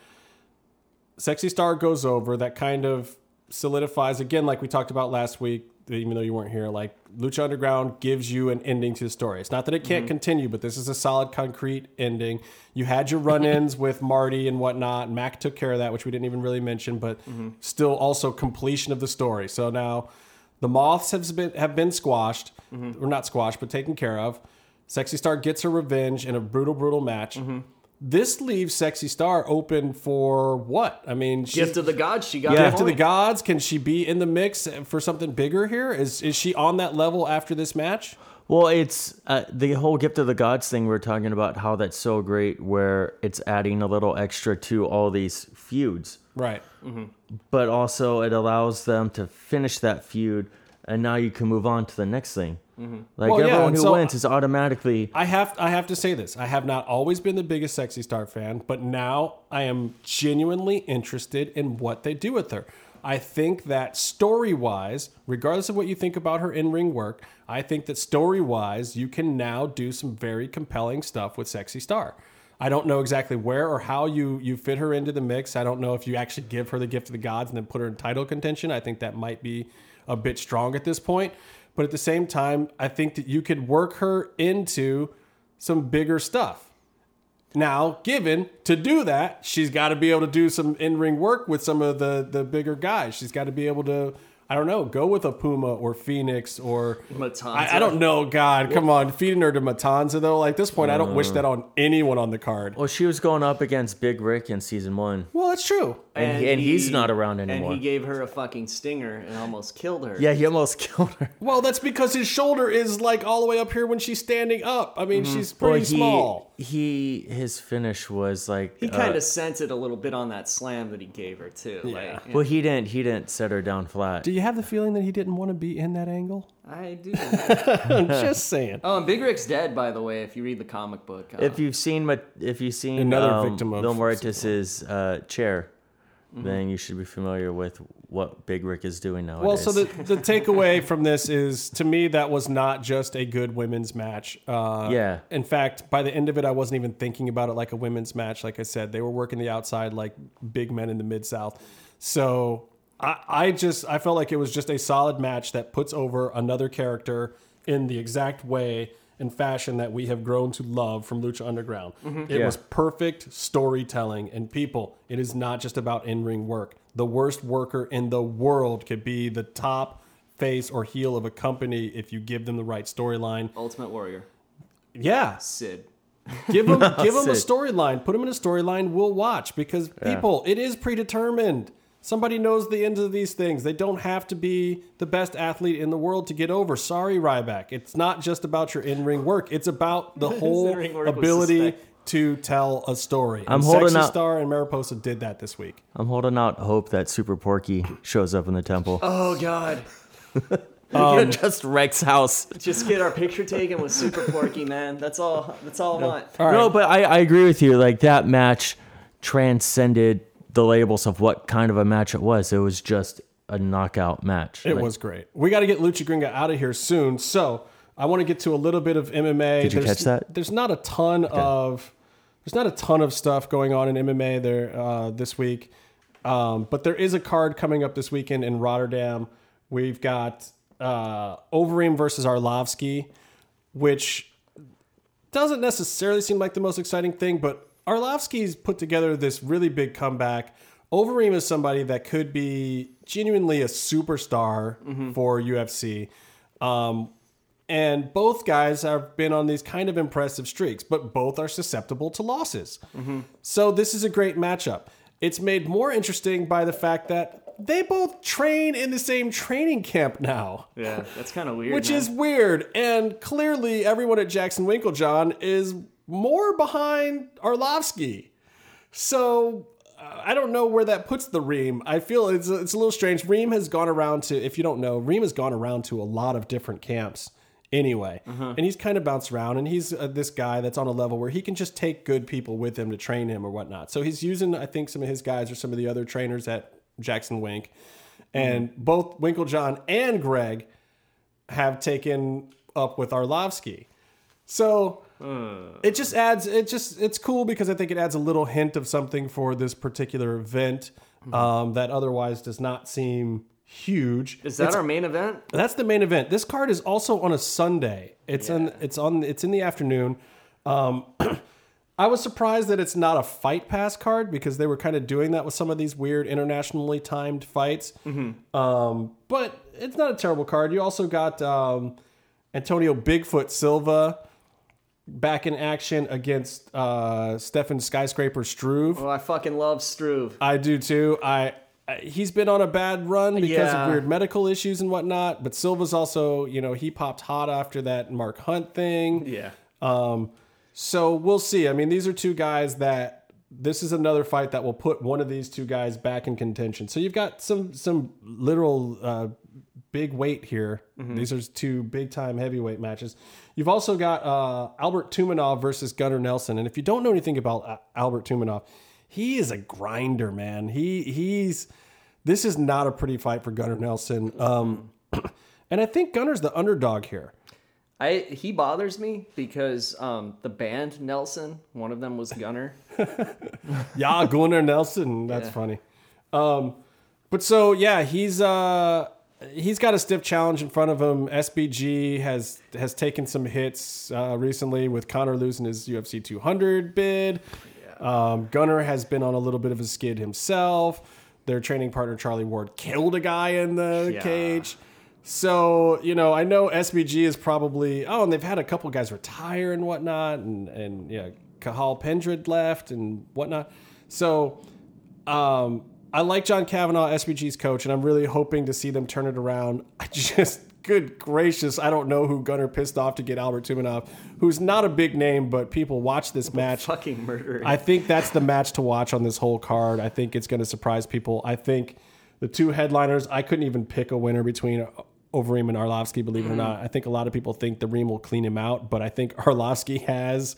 Sexy Star goes over. That kind of solidifies again, like we talked about last week. Even though you weren't here, like Lucha Underground gives you an ending to the story. It's not that it can't Mm-hmm. continue, but this is a solid, concrete ending. You had your run-ins <laughs> with Marty and whatnot. Mac took care of that, which we didn't even really mention, but Mm-hmm. still also completion of the story. So now the moths have been have been squashed, Mm-hmm. or not squashed, but taken care of. Sexy Star gets her revenge in a brutal, brutal match. Mm-hmm. This leaves Sexy Star open for what? I mean, she, Gift of the gods. She got Yeah. gift to the gods. Can she be in the mix for something bigger here? Is is she on that level after this match? Well, it's uh, the whole gift of the gods thing. We're talking about how that's so great, where it's adding a little extra to all these feuds, Right. but also it allows them to finish that feud, and now you can move on to the next thing. Mm-hmm. Like Well, everyone and who so- wins is automatically I have I have to say this. I have not always been the biggest Sexy Star fan, but now I am genuinely interested in what they do with her. I think that story wise, regardless of what you think about her in ring work, I think that story wise, you can now do some very compelling stuff with Sexy Star. I don't know exactly where or how you you fit her into the mix. I don't know if you actually give her the gift of the gods and then put her in title contention. I think that might be a bit strong at this point. But at the same time, I think that you could work her into some bigger stuff. Now, given to do that, she's got to be able to do some in-ring work with some of the the bigger guys. She's got to be able to, I don't know, go with a Puma or Fenix or Matanza. I, I don't know. God, come on, feeding her to Matanza though. Like this point, I don't wish that on anyone on the card. well, she was going up against Big Ryck in season one, Well, that's true. and, he, and he's not around anymore. And he gave her a fucking stinger and almost killed her. yeah, he almost <laughs> killed her. Well, that's because his shoulder is like all the way up here when she's standing up. I mean, she's Well, pretty he, small. He his finish was like He uh, kind of sent it a little bit on that slam that he gave her too. Like, Well, he didn't. He didn't set her down flat. Do you have the feeling that he didn't want to be in that angle? I do. <laughs> I'm just saying. oh, and Big Ryck's dead, by the way. If you read the comic book, uh, If you've seen Ma- if you've seen Another um, victim of- Mil Muertes's uh, chair, then you should be familiar with what Big Rick is doing nowadays. Well, so the, the takeaway from this is to me, that was not just a good women's match. Uh, Yeah. In fact, by the end of it, I wasn't even thinking about it like a women's match. Like I said, they were working the outside like big men in the Mid South. So I, I just, I felt like it was just a solid match that puts over another character in the exact way and fashion that we have grown to love from Lucha Underground. Mm-hmm. It Yeah. was perfect storytelling. And people, it is not just about in ring work. The worst worker in the world could be the top face or heel of a company if you give them the right storyline. Ultimate Warrior, Yeah, Sid. give them <laughs> give them a storyline. Put them in a storyline. We'll watch because people, it is predetermined. Somebody knows the ends of these things. They don't have to be the best athlete in the world to get over. Sorry, Ryback. It's not just about your in ring work. It's about the <laughs> whole in-ring work was ability to tell a story. I'm and holding Sexy out- Star and Mariposa did that this week. I'm holding out hope that Super Porky shows up in the temple. <laughs> Oh God! <laughs> Um, just Rex's house. Just get our picture taken with Super Porky, man. That's all. That's all I want. All right. No, but I, I agree with you. Like that match transcended the labels of what kind of a match it was. It was just a knockout match. It Like, was great. We got to get Lucha Gringa out of here soon. So I want to get to a little bit of MMA. Did you there's, catch that? There's not a ton of there's not a ton of stuff going on in MMA there uh, this week, um, but there is a card coming up this weekend in Rotterdam. We've got uh, Overeem versus Arlovsky, which doesn't necessarily seem like the most exciting thing, but Arlovsky's put together this really big comeback. Overeem is somebody that could be genuinely a superstar for UFC. Um, and both guys have been on these kind of impressive streaks, but both are susceptible to losses. So this is a great matchup. It's made more interesting by the fact that they both train in the same training camp now Yeah, that's kind of <laughs> weird. which man. is weird. And clearly, everyone at Jackson Winkeljohn is more behind Arlovsky. So uh, I don't know where that puts the Reem. I feel it's it's a little strange. Reem has gone around to, if you don't know, Reem has gone around to a lot of different camps anyway, and he's kind of bounced around. And he's uh, this guy that's on a level where he can just take good people with him to train him or whatnot. So he's using, I think, some of his guys or some of the other trainers at Jackson Wink, and both Winkeljohn and Greg have taken up with Arlovsky. So it just adds it just it's cool because I think it adds a little hint of something for this particular event um, that otherwise does not seem huge. Is that It's- our main event? that's the main event. This card is also on a Sunday. It's on it's on it's in the afternoon. Um, <clears throat> I was surprised that it's not a fight pass card because they were kind of doing that with some of these weird internationally timed fights. Um, but it's not a terrible card. You also got um, Antonio Bigfoot Silva back in action against uh, Stefan Skyscraper Struve. Oh, I fucking love Struve. I do too. I, I he's been on a bad run because Yeah. of weird medical issues and whatnot. But Silva's also, you know, he popped hot after that Mark Hunt thing. Yeah. Um, so we'll see. I mean, these are two guys that this is another fight that will put one of these two guys back in contention. So you've got some some literal uh, big weight here. These are two big time heavyweight matches. You've also got uh, Albert Tumenov versus Gunnar Nelson. And if you don't know anything about uh, Albert Tumenov, he is a grinder, man. He he's this is not a pretty fight for Gunnar Nelson. Um, <clears throat> and I think Gunnar's the underdog here. I he bothers me because um, the band Nelson, one of them was Gunner. <laughs> Yeah, Gunnar Nelson. That's Yeah. funny. Um, but so yeah, he's uh he's got a stiff challenge in front of him. SBG has has taken some hits uh, recently with Conor losing his UFC 200 bid. Um, Gunnar has been on a little bit of a skid himself. Their training partner Charlie Ward killed a guy in the Yeah. cage. So you know, I know SBG is probably oh, and they've had a couple guys retire and whatnot, and and yeah, Cathal Pendred left and whatnot. So um, I like John Kavanagh, SBG's coach, and I'm really hoping to see them turn it around. <laughs> I just, good gracious, I don't know who Gunnar pissed off to get Albert Tumenov, who's not a big name, but people watch this <laughs> match. Fucking murderer. I think that's the match to watch on this whole card. I think it's going to surprise people. I think the two headliners, I couldn't even pick a winner between Overeem and Arlovsky, believe it or mm-hmm. not. I think a lot of people think the Reem will clean him out, but I think Arlovsky has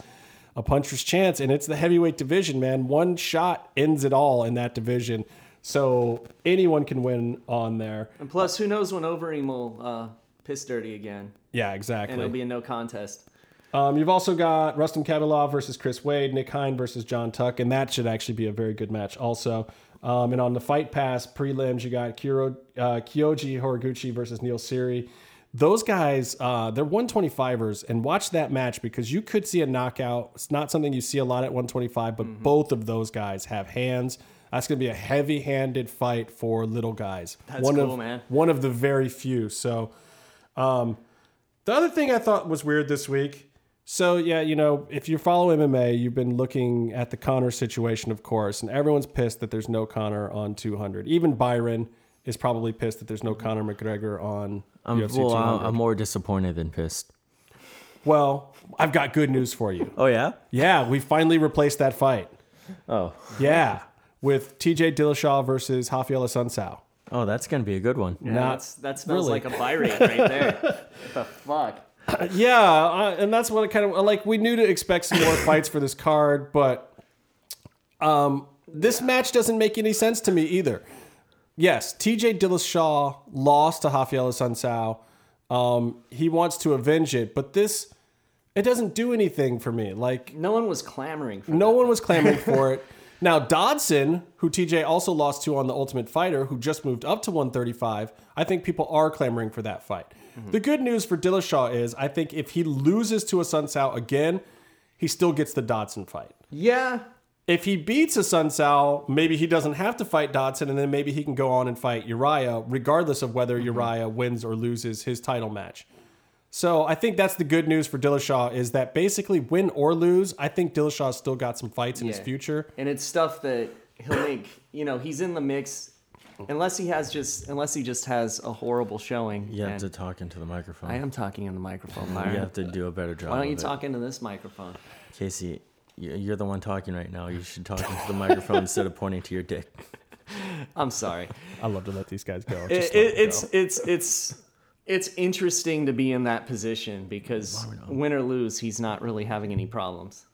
a puncher's chance, and it's the heavyweight division, man. One shot ends it all in that division. So anyone can win on there. and plus, who knows when Overeem will uh, piss dirty again, Yeah, exactly. and it'll be a no contest. Um, you've also got Rustam Khabilov versus Chris Wade, Nick Hein versus Jon Tuck, and that should actually be a very good match also. Um, and on the Fight Pass prelims, you got Kiro, uh, Kyoji Horiguchi versus Neil Seery. Those guys, uh, they're 125ers, and watch that match because you could see a knockout. It's not something you see a lot at 125, but both of those guys have hands. That's going to be a heavy-handed fight for little guys. That's one cool, of, man. One of the very few. So, um, the other thing I thought was weird this week. So yeah, you know, if you follow MMA, you've been looking at the Conor situation, of course, and everyone's pissed that there's no Conor on 200. Even Byron is probably pissed that there's no Conor McGregor on I'm, UFC well, 200. I'm more disappointed than pissed. well, I've got good news for you. Oh yeah. Yeah, we finally replaced that fight. Oh. Yeah, with TJ Dillashaw versus Raphael Assunção. Oh, that's gonna be a good one. Yeah, Not that's, that smells really. like a buy rate right there. <laughs> what the fuck? Yeah, uh, and that's what I kind of like. We knew to expect some more fights for this card, but um, this match doesn't make any sense to me either. Yes, TJ Dillashaw lost to Raphael Assunção. Um, he wants to avenge it, but this it doesn't do anything for me. Like No one was clamoring for no that. one was clamoring for it. <laughs> Now Dodson, who TJ also lost to on the Ultimate Fighter, who just moved up to 135, I think people are clamoring for that fight. Mm-hmm. The good news for Dillashaw is I think if he loses to Assunção again, he still gets the Dodson fight. Yeah. If he beats Assunção, maybe he doesn't have to fight Dodson, and then maybe he can go on and fight Uriah, regardless of whether Uriah wins or loses his title match. So I think that's the good news for Dillashaw is that basically win or lose, I think Dillashaw's still got some fights in his future. And it's stuff that he'll make, you know, he's in the mix unless he has just unless he just has a horrible showing. You have to talk into the microphone. I am talking in the microphone, You have to do a better job. Why don't you of it. talk into this microphone? Casey? you- You're the one talking right now. You should talk into the microphone instead of pointing to your dick. <laughs> I'm sorry. I love to let these guys go. It, it, it's it's it's it's interesting to be in that position because win or lose, he's not really having any problems.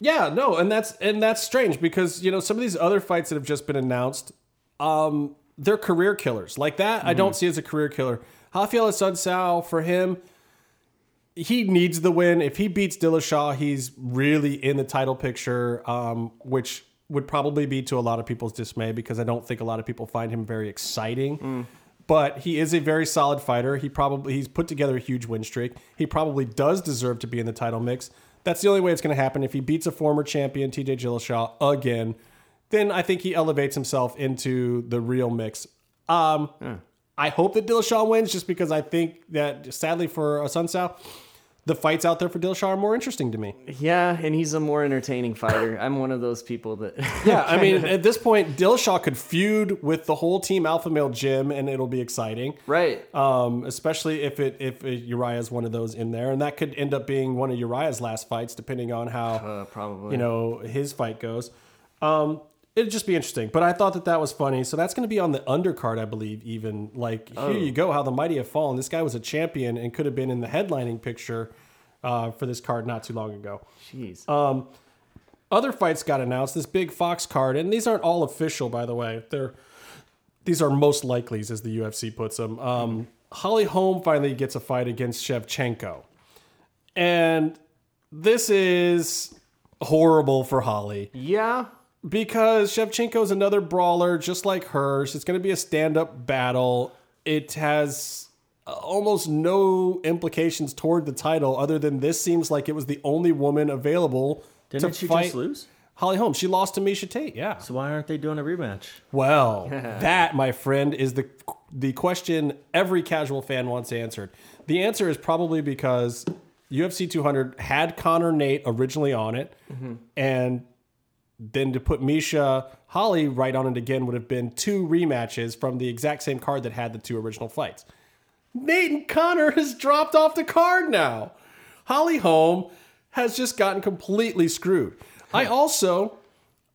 Yeah, no, and that's and that's strange because you know some of these other fights that have just been announced, um, they're career killers. Like that, I don't see as a career killer. Raphael Assunção for him, he needs the win. If he beats Dillashaw, he's really in the title picture, um, which would probably be to a lot of people's dismay because I don't think a lot of people find him very exciting. But he is a very solid fighter. He probably he's put together a huge win streak. He probably does deserve to be in the title mix. That's the only way it's going to happen. If he beats a former champion, TJ Dillashaw, again, then I think he elevates himself into the real mix. Um, I hope that Dillashaw wins just because I think that sadly for Assunção, the fights out there for Dillashaw are more interesting to me. Yeah, and he's a more entertaining fighter. <coughs> I'm one of those people that <laughs> Yeah, I mean, at this point, Dillashaw could feud with the whole team Alpha Male Gym, and it'll be exciting. right. Um, especially if it if Uriah is one of those in there, and that could end up being one of Uriah's last fights, depending on how Uh, probably. you know his fight goes. Um, it'd just be interesting. But I thought that that was funny. So that's going to be on the undercard, I believe. Even like here you go, how the mighty have fallen. This guy was a champion and could have been in the headlining picture uh, for this card not too long ago. Jeez. Other fights got announced. This big Fox card, and these aren't all official, by the way. They're these are most likelies, as the UFC puts them. Um, Holly Holm finally gets a fight against Shevchenko, and this is horrible for Holly yeah. Because Shevchenko is another brawler just like hers. It's going to be a stand up battle. It has uh, almost no implications toward the title other than this seems like it was the only woman available Didn't to she fight just lose? Holly Holm. She lost to Miesha Tate. Yeah. So why aren't they doing a rematch? Well, <laughs> that, my friend, is the the question every casual fan wants answered. The answer is probably because UFC 200 had Conor Nate originally on it, and then to put Miesha Holly right on it again would have been two rematches from the exact same card that had the two original fights. Nate and Conor has dropped off the card now. Holly Holm has just gotten completely screwed. I also,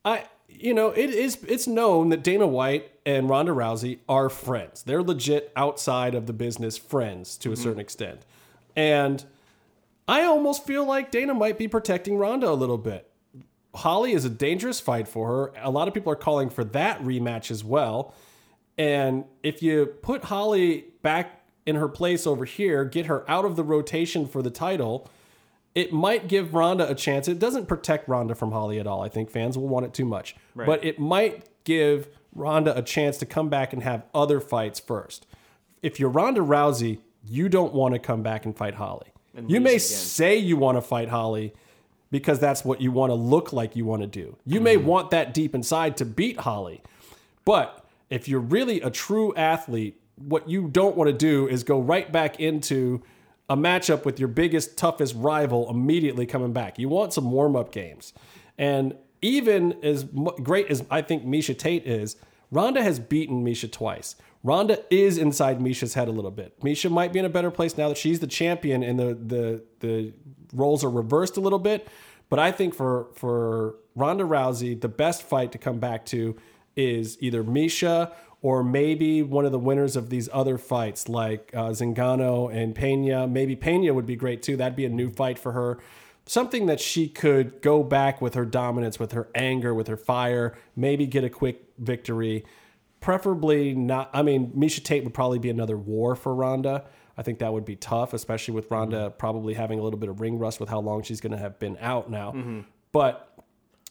I you know it is it's known that Dana White and Ronda Rousey are friends. They're legit outside of the business friends to a mm-hmm. certain extent, and I almost feel like Dana might be protecting Ronda a little bit. Holly is a dangerous fight for her. A lot of people are calling for that rematch as well. And if you put Holly back in her place over here, get her out of the rotation for the title, it might give Ronda a chance. It doesn't protect Ronda from Holly at all. I think fans will want it too much. But it might give Ronda a chance to come back and have other fights first. If you're Ronda Rousey, you don't want to come back and fight Holly. you may again. say you want to fight Holly because that's what you want to look like you want to do. You may mm-hmm. want that deep inside to beat Holly. But if you're really a true athlete, what you don't want to do is go right back into a matchup with your biggest, toughest rival immediately coming back. You want some warm up games. And even as great as I think Miesha Tate is, Ronda has beaten Miesha twice. Ronda is inside Miesha's head a little bit. Miesha might be in a better place now that she's the champion and the the the roles are reversed a little bit. But I think for for Ronda Rousey, the best fight to come back to is either Miesha or maybe one of the winners of these other fights like uh, Zingano and Pena. Maybe Pena would be great too. That'd be a new fight for her. Something that she could go back with her dominance, with her anger, with her fire, maybe get a quick victory. preferably not. I mean, Miesha Tate would probably be another war for Ronda. I think that would be tough, especially with Ronda mm-hmm. probably having a little bit of ring rust with how long she's going to have been out now. Mm-hmm. But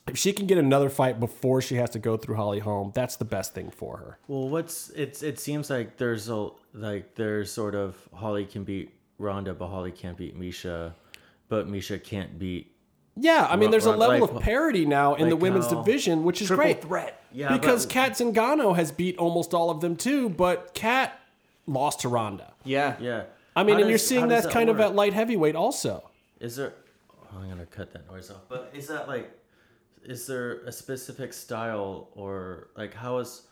if she can get another fight before she has to go through Holly Holm, that's the best thing for her. Well, what's it's it seems like there's a like there's sort of Holly can beat Ronda, but Holly can't beat Miesha, but Miesha can't beat. Yeah, I mean, there's a level like- of parity now in the women's how- division, which is great. threat. Yeah, because but- Cat Zingano has beat almost all of them too, but Cat lost to Ronda. Yeah. Yeah, I mean, How and you're seeing how does that kind of at light heavyweight also. Is there? Oh, I'm gonna cut that noise off. But is that like? Is there a specific style or like how is?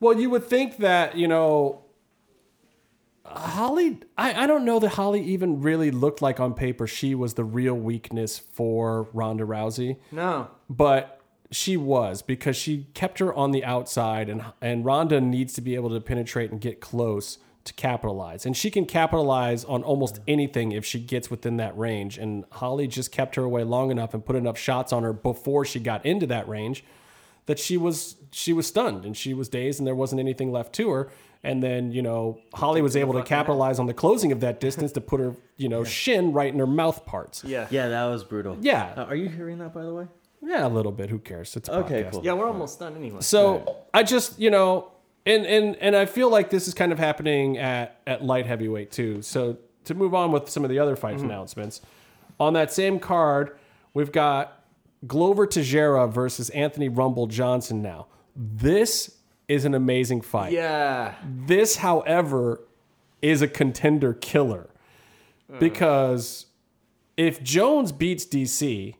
Well, you would think that, you know, Holly, I, I don't know that Holly even really looked like on paper she was the real weakness for Ronda Rousey, No. but she was because she kept her on the outside and and Ronda needs to be able to penetrate and get close to capitalize. And she can capitalize on almost anything if she gets within that range. And Holly just kept her away long enough and put enough shots on her before she got into that range that she was she was stunned and she was dazed and there wasn't anything left to her. And then, you know, Holly was able to capitalize on the closing of that distance to put her, you know, shin right in her mouth parts. Yeah. Yeah, that was brutal. Yeah. Uh, are you hearing that by the way? Yeah, a little bit. Who cares? It's a Okay, podcast. cool. Yeah, we're almost done anyway. So I just, you know, and and and I feel like this is kind of happening at at light heavyweight too. So to move on with some of the other fight announcements, on that same card, we've got Glover Teixeira versus Anthony Rumble Johnson. Now, this is an amazing fight. yeah. This, however, is a contender killer uh. because if Jones beats DC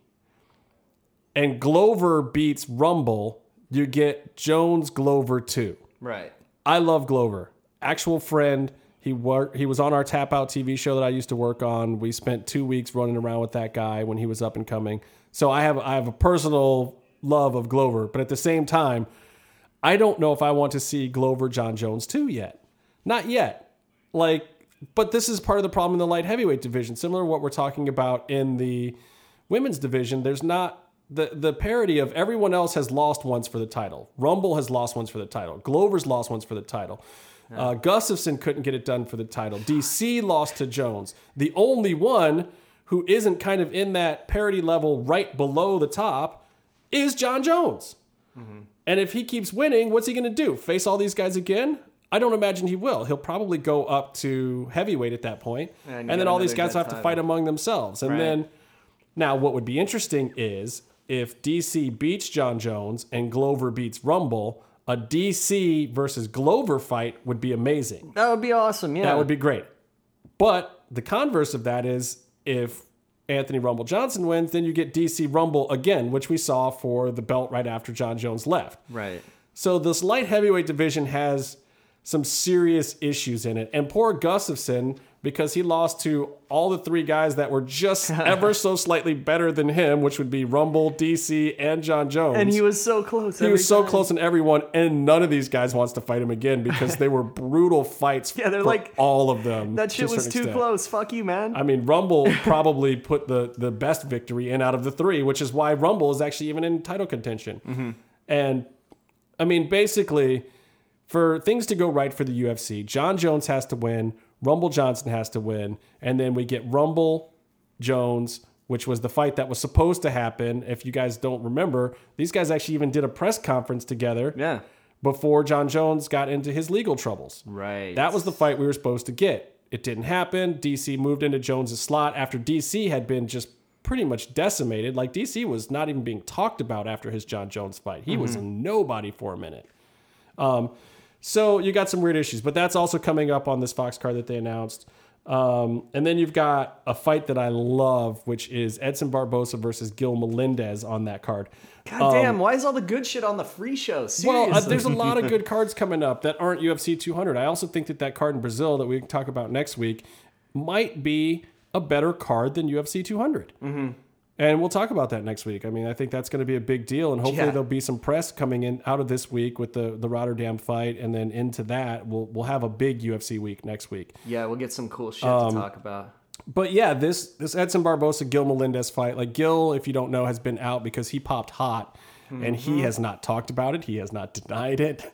and Glover beats Rumble, you get Jones Glover 2. Right. I love Glover. Actual friend. He worked. He was on our Tap Out TV show that I used to work on. We spent two weeks running around with that guy when he was up and coming. So I have I have a personal love of Glover, but at the same time, I don't know if I want to see Glover Jon Jones too yet. Not yet. Like, but this is part of the problem in the light heavyweight division. Similar to what we're talking about in the women's division. There's not the the parity of everyone else has lost once for the title. Rumble has lost once for the title. Glover's lost once for the title. Uh, Gustafsson couldn't get it done for the title. DC lost to Jones. The only one who isn't kind of in that parity level right below the top is Jon Jones. And if he keeps winning, what's he going to do? Face all these guys again? I don't imagine he will. He'll probably go up to heavyweight at that point, And and, then all these guys will have to fight among themselves. And Right. then, now what would be interesting is if DC beats Jon Jones and Glover beats Rumble, a DC versus Glover fight would be amazing. That would be awesome. Yeah. That would be great. But the converse of that is if Anthony Rumble Johnson wins, then you get DC Rumble again, which we saw for the belt right after Jon Jones left. right. So this light heavyweight division has some serious issues in it. And poor Gustafsson, because he lost to all the three guys that were just <laughs> ever so slightly better than him, which would be Rumble, DC, and Jon Jones. And he was so close. He was so close in everyone, and none of these guys wants to fight him again because they were brutal fights. <laughs> Yeah, they're for like, all of them. That shit a was too extent. close. Fuck you, man. I mean, Rumble <laughs> probably put the the best victory in out of the three, which is why Rumble is actually even in title contention. Mm-hmm. And I mean, basically, for things to go right for the UFC, Jon Jones has to win, Rumble Johnson has to win, and then we get Rumble Jones, which was the fight that was supposed to happen. If you guys don't remember, these guys actually even did a press conference together yeah. before Jon Jones got into his legal troubles. Right. That was the fight we were supposed to get. It didn't happen. DC moved into Jones's slot after DC had been just pretty much decimated. Like DC was not even being talked about after his Jon Jones fight. He was nobody for a minute. Um, so you got some weird issues, but that's also coming up on this Fox card that they announced. Um, and then you've got a fight that I love, which is Edson Barbosa versus Gil Melendez on that card. God damn, why is all the good shit on the free show? Seriously. Well, uh, there's a lot of good <laughs> cards coming up that aren't UFC 200. I also think that that card in Brazil that we can talk about next week might be a better card than UFC 200. Mm-hmm. And we'll talk about that next week. I mean, I think that's going to be a big deal, and hopefully Yeah. there'll be some press coming in out of this week with the the Rotterdam fight, and then into that we'll we'll have a big UFC week next week. yeah, we'll get some cool shit Um, to talk about. But yeah, this this Edson Barbosa Gil Melendez fight, like Gil, if you don't know, has been out because he popped hot and he has not talked about it. He has not denied it.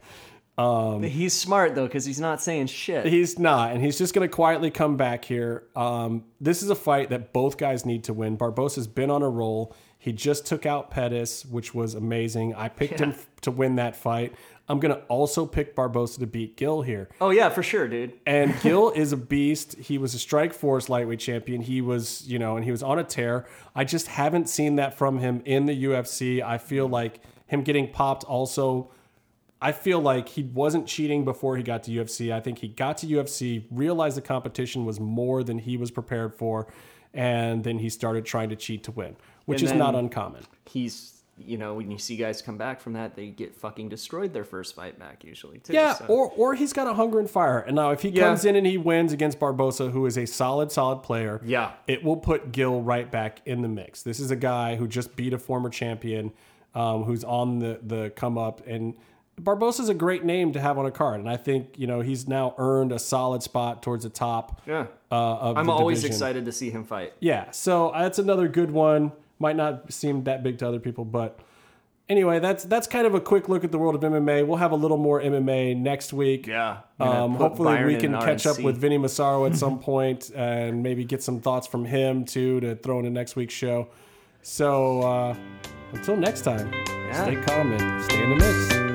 He's smart though, because he's not saying shit. He's not, and he's just going to quietly come back here. Um, this is a fight that both guys need to win. Barbosa's been on a roll. He just took out Pettis, which was amazing. I picked him to win that fight. I'm going to also pick Barbosa to beat Gil here. oh yeah, for sure, dude. And <laughs> Gil is a beast. He was a Strikeforce lightweight champion. He was, you know, and he was on a tear. I just haven't seen that from him in the UFC. I feel like him getting popped also. I feel like he wasn't cheating before he got to UFC. I think he got to UFC, realized the competition was more than he was prepared for, and then he started trying to cheat to win, which And is not uncommon. He's, you know, when you see guys come back from that, they get fucking destroyed their first fight back usually too. Yeah, so. or or he's got a hunger and fire. And now if he Yeah. comes in and he wins against Barbosa, who is a solid, solid player, Yeah. it will put Gil right back in the mix. This is a guy who just beat a former champion, um, who's on the the come up, and Barbosa's a great name to have on a card. And I think you know he's now earned a solid spot towards the top. yeah, Uh, of I'm always division. excited to see him fight. Yeah, so that's another good one. Might not seem that big to other people, but anyway, that's that's kind of a quick look at the world of MMA. We'll have a little more MMA next week. Yeah, Um, hopefully, we can catch up with Vinny Massaro at some <laughs> point and maybe get some thoughts from him too to throw into next week's show. So uh, until next time, Yeah. stay calm and stay in the mix.